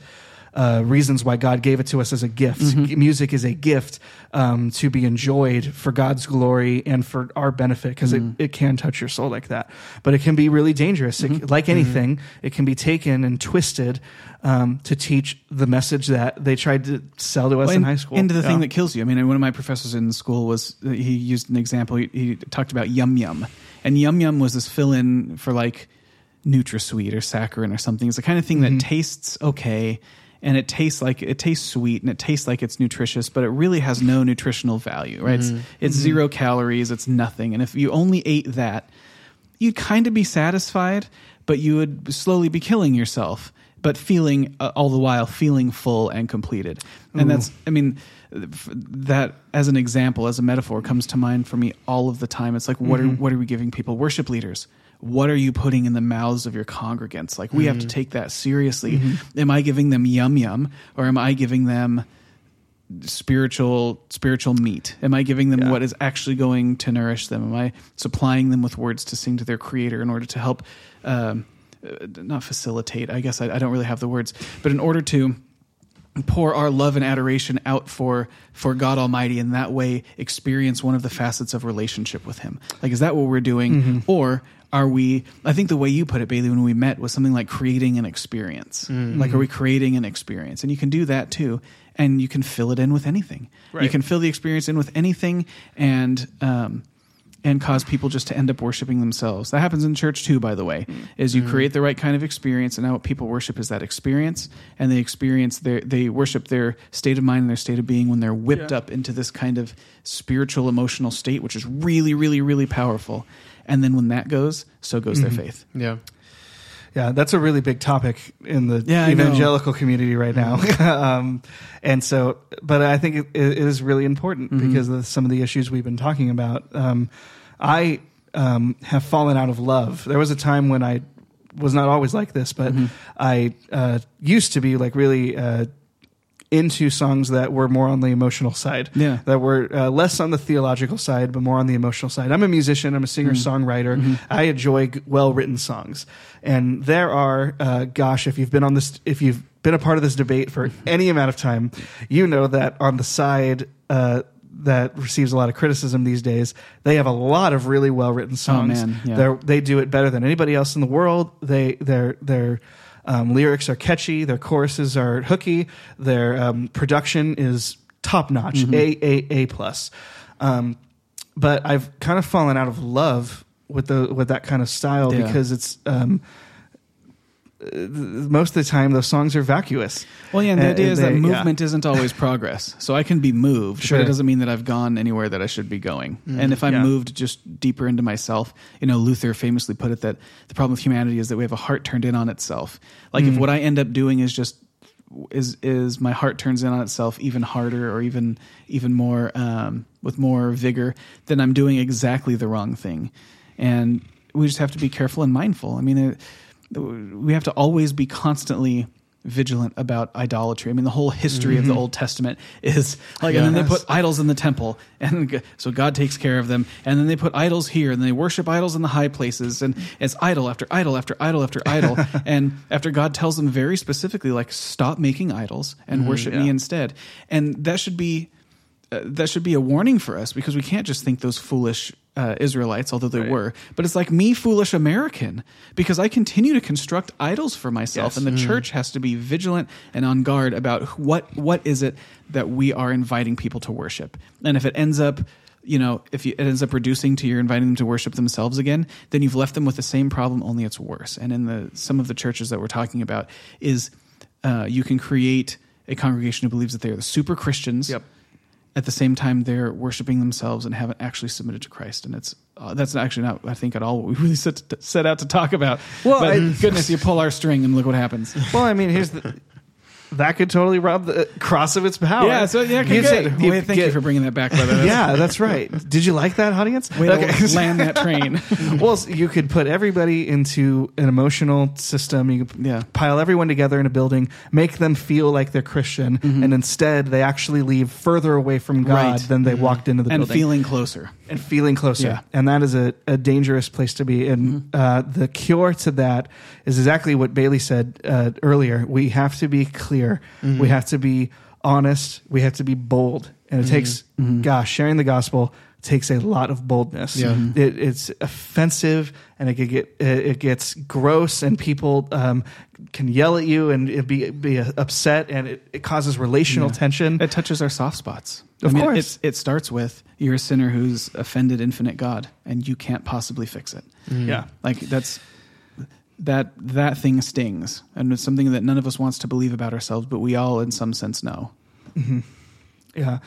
uh, reasons why God gave it to us as a gift. Mm-hmm. Music is a gift um, to be enjoyed for God's glory and for our benefit because Mm-hmm. it, it can touch your soul like that. But it can be really dangerous. Mm-hmm. Like anything, it can be taken and twisted um, to teach the message that they tried to sell to us Well, in and- high school. Into the Yeah. thing that kills you. I mean, one of my professors in school was he used an example. He, he talked about yum yum, and yum yum was this fill in for like NutraSweet or saccharin or something. It's the kind of thing Mm-hmm. that tastes okay. And it tastes like it tastes sweet and it tastes like it's nutritious, but it really has no nutritional value, right? Mm-hmm. It's, it's zero calories, it's nothing. And if you only ate that, you'd kind of be satisfied, but you would slowly be killing yourself, but feeling uh, all the while feeling full and completed. And that's, I mean, that as an example, as a metaphor, comes to mind for me all of the time. It's like, what are what are we giving people? Worship leaders. What are you putting in the mouths of your congregants? Like, we have to take that seriously. Am I giving them yum yum, or am I giving them spiritual spiritual meat am i giving them Yeah. what is actually going to nourish them am i supplying them with words to sing to their creator in order to help um, uh, not facilitate i guess I, I don't really have the words but in order to pour our love and adoration out for for god almighty and that way experience one of the facets of relationship with him. Like is that what we're doing? Or are we i think the way you put it bailey when we met was something like creating an experience. Like are we creating an experience? And you can do that too. And you can fill it in with anything. You can fill the experience in with anything. And um and cause people just to end up worshiping themselves. That happens in church too, by the way. Mm. Is you mm. create the right kind of experience, and now what people worship is that experience, and they experience their they worship their state of mind and their state of being when they're whipped up into this kind of spiritual emotional state, which is really, really, really powerful. And then when that goes, so goes their mm-hmm. faith. Yeah. Yeah, that's a really big topic in the Yeah, evangelical community right now. um, and so, but I think it, it is really important Mm-hmm. because of some of the issues we've been talking about. Um, I um, have fallen out of love. There was a time when I was not always like this, but Mm-hmm. I uh, used to be like really. Uh, into songs that were more on the emotional side, Yeah. that were uh, less on the theological side, but more on the emotional side. I'm a musician. I'm a singer songwriter. I enjoy well written songs, and there are, uh, gosh, if you've been on this, if you've been a part of this debate for any amount of time, you know that on the side. Uh, that receives a lot of criticism these days. They have a lot of really well written songs. man, yeah. They're, do it better than anybody else in the world. They their their um, lyrics are catchy. Their choruses are hooky. Their um, production is top notch, Mm-hmm. a a a plus. Um, but I've kind of fallen out of love with the with that kind of style Yeah. because it's um, most of the time those songs are vacuous. Well, yeah, and the Uh, idea is they- that yeah. movement isn't always progress. So I can be moved, Sure. but it doesn't mean that I've gone anywhere that I should be going. and if I'm yeah. moved just deeper into myself, you know, Luther famously put it that the problem with humanity is that we have a heart turned in on itself. Like if what I end up doing is just is is my heart turns in on itself even harder or even even more um, with more vigor, then I'm doing exactly the wrong thing. And we just have to be careful and mindful. I mean, it, we have to always be constantly vigilant about idolatry. I mean, the whole history of the Old Testament is like, and then they put idols in the temple, and so God takes care of them. And then they put idols here, and they worship idols in the high places, and it's idol after idol after idol after idol. and after God tells them very specifically, like, stop making idols and worship me instead. And that should be uh, that should be a warning for us because we can't just think those foolish uh, Israelites, although they were. But it's like me, foolish American, because I continue to construct idols for myself, Yes. and the church has to be vigilant and on guard about what what is it that we are inviting people to worship. And if it ends up you know, if you, it ends up reducing to you're inviting them to worship themselves again, then you've left them with the same problem, only it's worse. And in the some of the churches that we're talking about, is uh, you can create a congregation who believes that they are the super Christians, Yep. At the same time they're worshiping themselves and haven't actually submitted to Christ. And it's uh, that's actually not, I think, at all what we really set, to, set out to talk about. Well, but I- goodness, you pull our string and look what happens. Well, I mean, here's the. That could totally rob the cross of its power. Yeah, so yeah, okay, You'd say- good. you Wait, thank you for bringing that back, brother. Yeah, that's right. Did you like that, audience? Way to land that train. well, s- you could put everybody into an emotional system. You could Yeah. pile everyone together in a building, make them feel like they're Christian, and instead they actually leave further away from God Mm-hmm. Right. than they walked into the and building. And feeling closer. and feeling closer. Yeah. And that is a, a dangerous place to be. And uh, the cure to that is exactly what Bailey said uh, earlier. We have to be clear. We mm-hmm. have to be honest. We have to be bold. And it mm-hmm. takes, mm-hmm. gosh, sharing the gospel takes a lot of boldness. Yeah. It, it's offensive and it could get it it gets gross and people um, can yell at you and it be be upset and it, it causes relational Yeah. tension. It touches our soft spots. Of course. It's, it starts with you're a sinner who's offended infinite God, and you can't possibly fix it. yeah. Like that's that that thing stings, and it's something that none of us wants to believe about ourselves, but we all, in some sense, know. Yeah.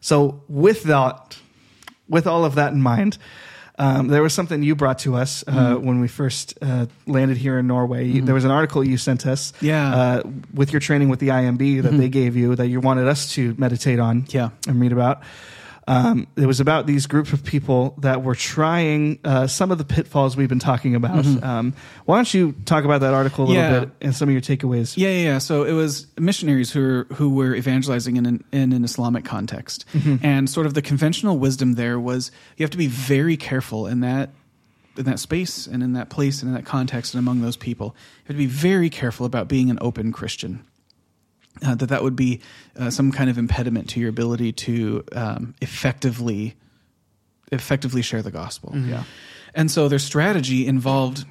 So with that, with all of that in mind, um, there was something you brought to us uh, Mm-hmm. when we first uh, landed here in Norway. You- There was an article you sent us, Yeah. Mm-hmm. uh, with your training with the IMB that they gave you that you wanted us to meditate on, Yeah. and read about. Um, it was about these group of people that were trying uh, some of the pitfalls we've been talking about. Um, why don't you talk about that article a little Mm-hmm. Yeah. bit and some of your takeaways? Yeah, yeah, yeah. So it was missionaries who were, who were evangelizing in an, in an Islamic context, and sort of the conventional wisdom there was you have to be very careful in that in that space and in that place and in that context and among those people. You have to be very careful about being an open Christian. Uh, that that would be uh, some kind of impediment to your ability to um, effectively effectively share the gospel. Yeah. And so their strategy involved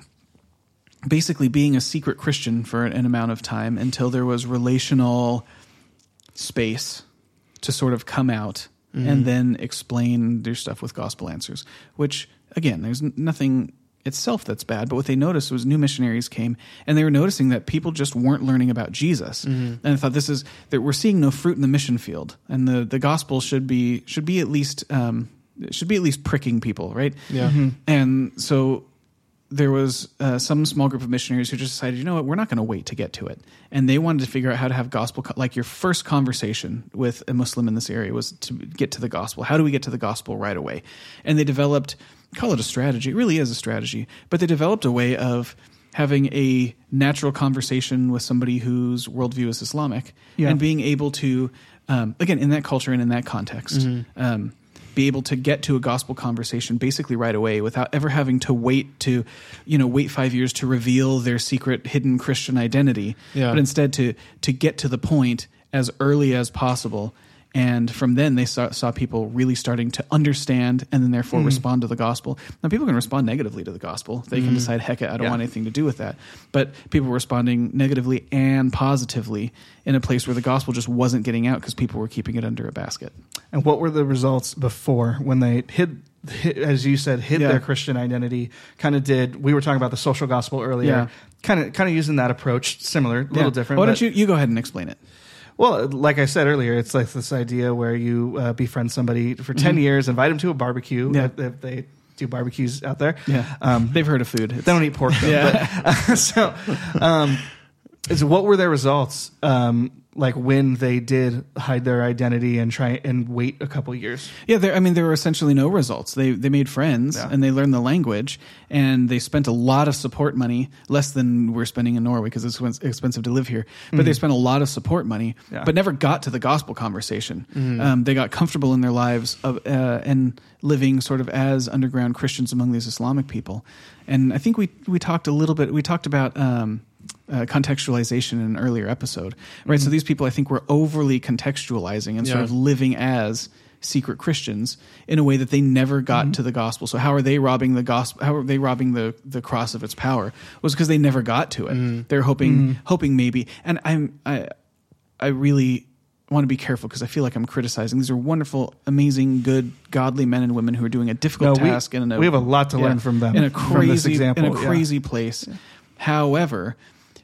basically being a secret Christian for an amount of time until there was relational space to sort of come out and then explain their stuff with gospel answers, which again, there's nothing itself that's bad, but what they noticed was new missionaries came and they were noticing that people just weren't learning about Jesus. And I thought this is that we're seeing no fruit in the mission field and the, the gospel should be, should be at least, um, should be at least pricking people, right? Yeah. And so there was uh, some small group of missionaries who just decided, you know what, we're not going to wait to get to it. And they wanted to figure out how to have gospel, co- like your first conversation with a Muslim in this area was to get to the gospel. How do we get to the gospel right away? And they developed, call it a strategy, it really is a strategy, but they developed a way of having a natural conversation with somebody whose worldview is Islamic Yeah. and being able to, um, again, in that culture and in that context, um, be able to get to a gospel conversation basically right away without ever having to wait to, you know, wait five years to reveal their secret hidden Christian identity, Yeah. but instead to to get to the point as early as possible. And from then, they saw, saw people really starting to understand and then therefore Mm. respond to the gospel. Now, people can respond negatively to the gospel. They can decide, heck, it, I don't Mm. Yeah. want anything to do with that. But people were responding negatively and positively in a place where the gospel just wasn't getting out because people were keeping it under a basket. And what were the results before when they hid, as you said, hid Yeah. their Christian identity? Kind of did. We were talking about the social gospel earlier. Yeah. Kind of, kind of using that approach, similar, a little different. Why don't you, you go ahead and explain it? Well, like I said earlier, it's like this idea where you uh, befriend somebody for 10 years, invite them to a barbecue. Mm-hmm. Yeah. If, if they do barbecues out there. Yeah. Um, They've heard of food. It's- they don't eat pork though. Yeah. But, uh, so, um, is what were their results? Um, like when they did hide their identity and try and wait a couple years. Yeah, there. I mean, there were essentially no results. They they made friends Yeah. and they learned the language and they spent a lot of support money, less than we're spending in Norway because it's expensive to live here. But they spent a lot of support money, Yeah. but never got to the gospel conversation. Um, they got comfortable in their lives of, uh, and living sort of as underground Christians among these Islamic people. And I think we we talked a little bit. We talked about. Um, uh, contextualization in an earlier episode, right? So mm-hmm. these people, I think, were overly contextualizing and sort of living as secret Christians in a way that they never got mm-hmm. to the gospel. So how are they robbing the gospel? How are they robbing the the cross of its power? Was because they never got to it. Mm-hmm. They're hoping hoping maybe. And I'm I I really want to be careful because I feel like I'm criticizing. These are wonderful, amazing, good, godly men and women who are doing a difficult No, we- task and in a, we have a lot to learn from them, in a from this crazy example, in a yeah. crazy place. However,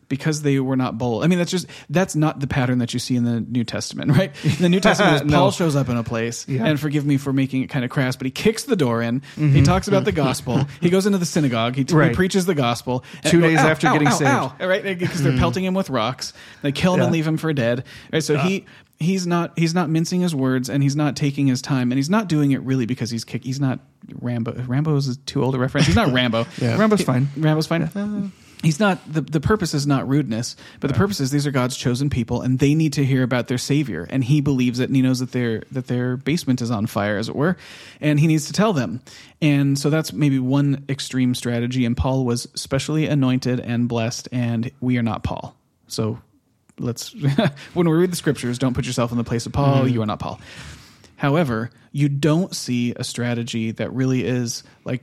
because they were not bold. I mean, that's just that's not the pattern that you see in the New Testament, right? In the New Testament, No. Paul shows up in a place, Yeah. and forgive me for making it kind of crass, but he kicks the door in. He mm-hmm. talks about the mm-hmm. gospel. He goes into the synagogue. He, he Mm-hmm. Right. preaches the gospel. Two days after ow, getting ow, saved. ow, right? Because they're mm-hmm. pelting him with rocks. They kill him and leave him for dead. Right? So he he's not he's not mincing his words and he's not taking his time and he's not doing it really because he's kick, he's not Rambo. Rambo is too old a reference. He's not Rambo. Yeah. Rambo's fine. Rambo's fine. Uh, He's not the the purpose is not rudeness, but the purpose is these are God's chosen people and they need to hear about their savior and he believes it and he knows that their that their basement is on fire as it were and he needs to tell them. And so that's maybe one extreme strategy and Paul was specially anointed and blessed and we are not Paul. So let's when we read the scriptures don't put yourself in the place of Paul, mm-hmm. you are not Paul. However, you don't see a strategy that really is like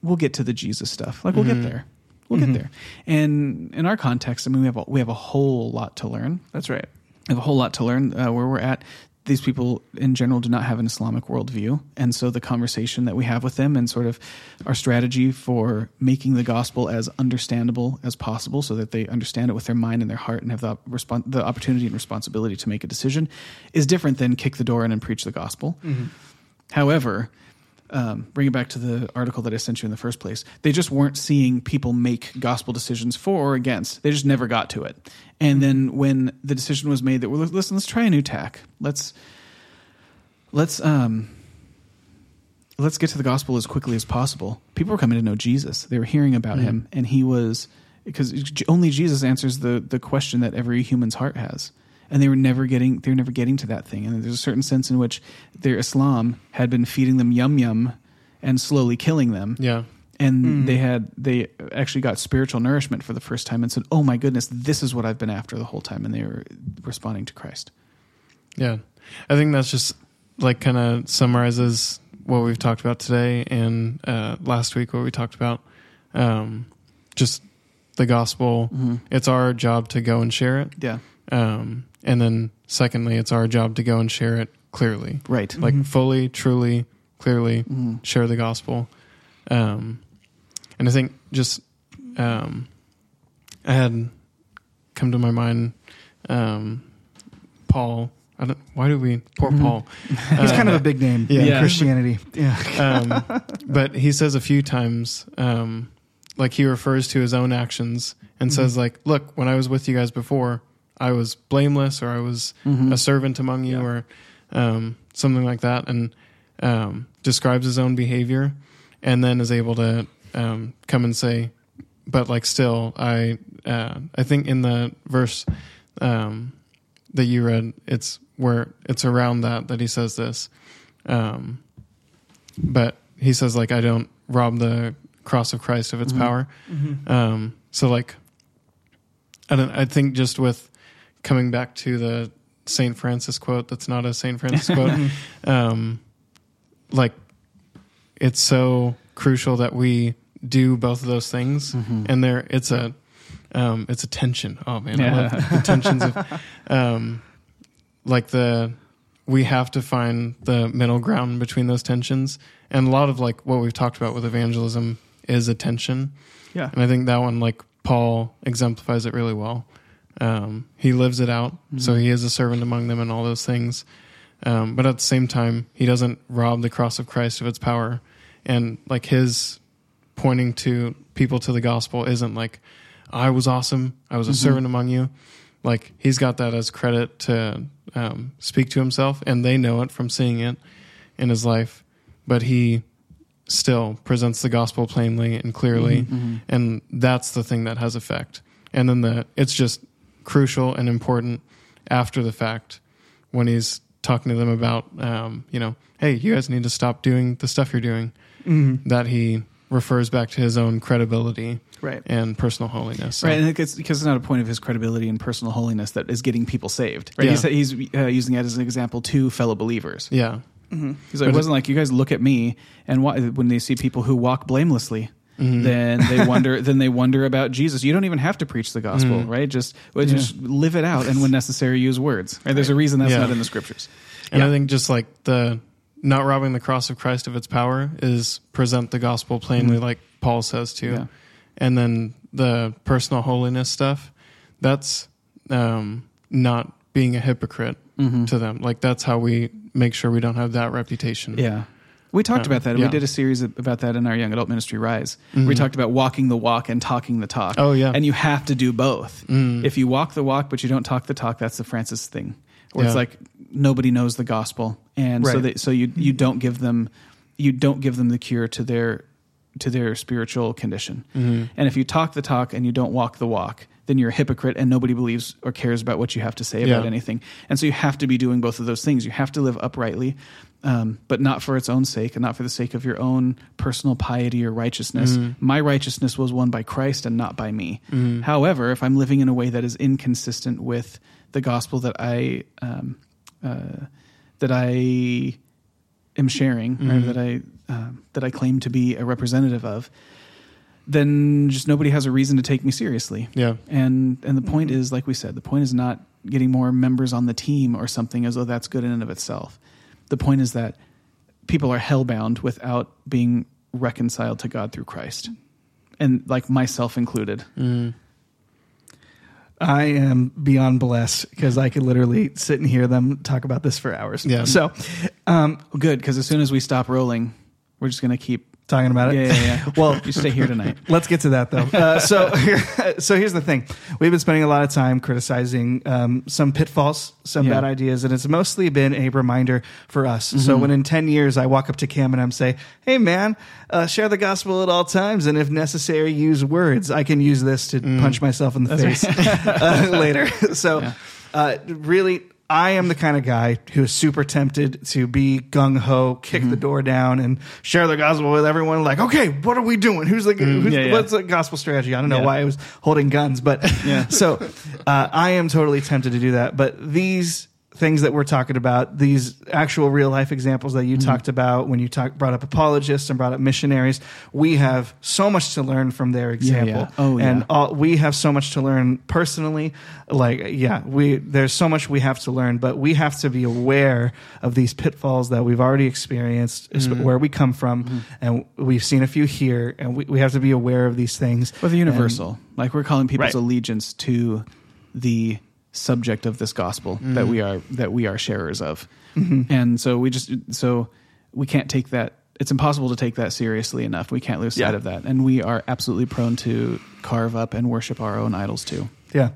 we'll get to the Jesus stuff. Like we'll get mm-hmm. there. We'll get there. And in our context, I mean, we have a, we have a whole lot to learn. That's right. We have a whole lot to learn uh, where we're at. These people in general do not have an Islamic worldview, and so the conversation that we have with them and sort of our strategy for making the gospel as understandable as possible, so that they understand it with their mind and their heart and have the respon- the opportunity and responsibility to make a decision, is different than kick the door in and preach the gospel. However, um, bring it back to the article that I sent you in the first place. They just weren't seeing people make gospel decisions for or against. They just never got to it. And then when the decision was made that well, listen, let's try a new tack. Let's let's um let's get to the gospel as quickly as possible. People were coming to know Jesus. They were hearing about him, and he was because only Jesus answers the the question that every human's heart has. And they were never getting they were never getting to that thing. And there's a certain sense in which their Islam had been feeding them yum yum and slowly killing them. Yeah. And they had they actually got spiritual nourishment for the first time and said, "Oh my goodness, this is what I've been after the whole time." And they were responding to Christ. Yeah. I think that's just like kind of summarizes what we've talked about today and uh, last week, what we talked about. Um, just the gospel. It's our job to go and share it. Yeah, Um, and then secondly, it's our job to go and share it clearly. right. Like fully, truly, clearly share the gospel. Um, and I think just um, I had come to my mind um, Paul. I don't, why do we poor Paul? He's kind of a big name yeah. in Yeah. Christianity. Yeah. um, but he says a few times, um, like he refers to his own actions and says, like, look, when I was with you guys before, I was blameless, or I was a servant among you, Yeah. or um, something like that, and um, describes his own behavior, and then is able to um, come and say, but like, still, I, uh, I think in the verse um, that you read, it's where it's around that that he says this. Um, but he says like I don't rob the cross of Christ of its power. Um, so like I don't. I think just with coming back to the Saint Francis quote, that's not a Saint Francis quote. um, like it's so crucial that we do both of those things, and there it's a um, it's a tension. Oh man, I love the tensions of um, like the we have to find the middle ground between those tensions and a lot of like what we've talked about with evangelism is a tension Yeah. and i think that one like paul exemplifies it really well um, he lives it out so he is a servant among them and all those things. Um, but at the same time he doesn't rob the cross of christ of its power. And like his pointing to people to the gospel isn't like i was awesome. I was a servant among you. Like he's got that as credit to um, speak to himself and they know it from seeing it in his life. But he still presents the gospel plainly and clearly. And that's the thing that has effect. And then the it's just crucial and important after the fact when he's talking to them about um, you know hey you guys need to stop doing the stuff you're doing that he refers back to his own credibility Right. and personal holiness So- Right, and it's because it's not a point of his credibility and personal holiness that is getting people saved. Right, Yeah. he's, he's uh, using that as an example to fellow believers. yeah He's like, But it wasn't like you guys look at me and why, when they see people who walk blamelessly, Mm-hmm. then they wonder. then they wonder about Jesus. You don't even have to preach the gospel, Mm-hmm. right? Just just live it out, and when necessary, use words. Right? There's a reason that's Yeah. not in the scriptures. And Yeah. I think just like the not robbing the cross of Christ of its power is present the gospel plainly, like Paul says too. And then the personal holiness stuff. That's um, not being a hypocrite to them. Like that's how we make sure we don't have that reputation. Yeah. We talked about that. and We did a series about that in our young adult ministry Rise. We mm-hmm. talked about walking the walk and talking the talk. Oh, yeah. And you have to do both. Mm. If you walk the walk but you don't talk the talk, that's the Francis thing. Where it's like nobody knows the gospel. And so they, so you you don't give them you don't give them the cure to their to their spiritual condition. Mm-hmm. And if you talk the talk and you don't walk the walk, then you're a hypocrite and nobody believes or cares about what you have to say about anything. And so you have to be doing both of those things. You have to live uprightly, um, but not for its own sake and not for the sake of your own personal piety or righteousness. My righteousness was won by Christ and not by me. However, if I'm living in a way that is inconsistent with the gospel that I um, uh, that I am sharing or that I um, that I claim to be a representative of, then just nobody has a reason to take me seriously. Yeah. And and the point is, like we said, the point is not getting more members on the team or something as though that's good in and of itself. The point is that people are hellbound without being reconciled to God through Christ. And like myself included. I am beyond blessed because I could literally sit and hear them talk about this for hours. Yeah. So, um, good, because as soon as we stop rolling, we're just gonna keep talking about it. Yeah, yeah, yeah. Well, you stay here tonight. Let's get to that though. Uh, so, so here's the thing: we've been spending a lot of time criticizing um, some pitfalls, some Yeah. bad ideas, and it's mostly been a reminder for us. Mm-hmm. So, when in ten years I walk up to Cam and I'm say, "Hey, man, uh, share the gospel at all times, and if necessary, use words," I can use this to punch myself in the face uh, later. So, uh, really. I am the kind of guy who is super tempted to be gung ho, kick Mm-hmm. the door down, and share the gospel with everyone. Like, okay, what are we doing? Who's the who's, Mm-hmm. Yeah, yeah. what's the gospel strategy? I don't know Yeah. why I was holding guns, but Yeah. so uh, I am totally tempted to do that. But these things that we're talking about, these actual real life examples that Mm-hmm. you talked about when you talk, brought up apologists and brought up missionaries, we have so much to learn from their example. yeah. Oh, and yeah. all, we have so much to learn personally. Like, yeah, we there's so much we have to learn, but we have to be aware of these pitfalls that we've already experienced, Mm-hmm. where we come from, and we've seen a few here, and we, we have to be aware of these things. Well, the universal. like we're calling people's Right. allegiance to the subject of this gospel that we are that we are sharers of. And so we just so we can't take that it's impossible to take that seriously enough. We can't lose sight Yeah. of that. And we are absolutely prone to carve up and worship our own idols too. Yeah.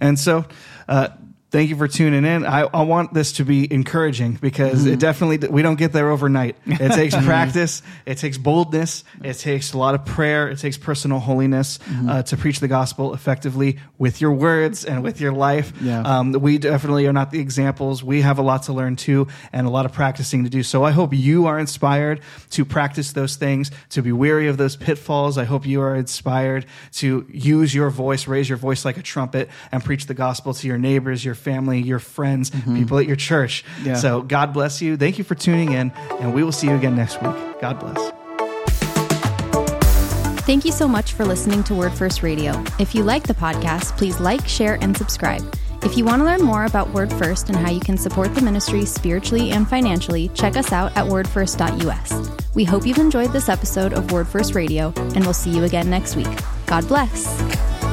And so, uh, thank you for tuning in. I, I want this to be encouraging because Mm-hmm. it definitely, we don't get there overnight. It takes practice. It takes boldness. It takes a lot of prayer. It takes personal holiness, Mm-hmm. uh, to preach the gospel effectively with your words and with your life. Yeah. Um, we definitely are not the examples. We have a lot to learn too and a lot of practicing to do. So I hope you are inspired to practice those things, to be weary of those pitfalls. I hope you are inspired to use your voice, raise your voice like a trumpet and preach the gospel to your neighbors, your family, your friends, people at your church. Mm-hmm. Yeah. So God bless you. Thank you for tuning in and we will see you again next week. God bless. Thank you so much for listening to Word First Radio. If you like the podcast, please like, share, and subscribe. If you want to learn more about Word First and how you can support the ministry spiritually and financially, check us out at wordfirst.us. We hope you've enjoyed this episode of Word First Radio, and we'll see you again next week. God bless.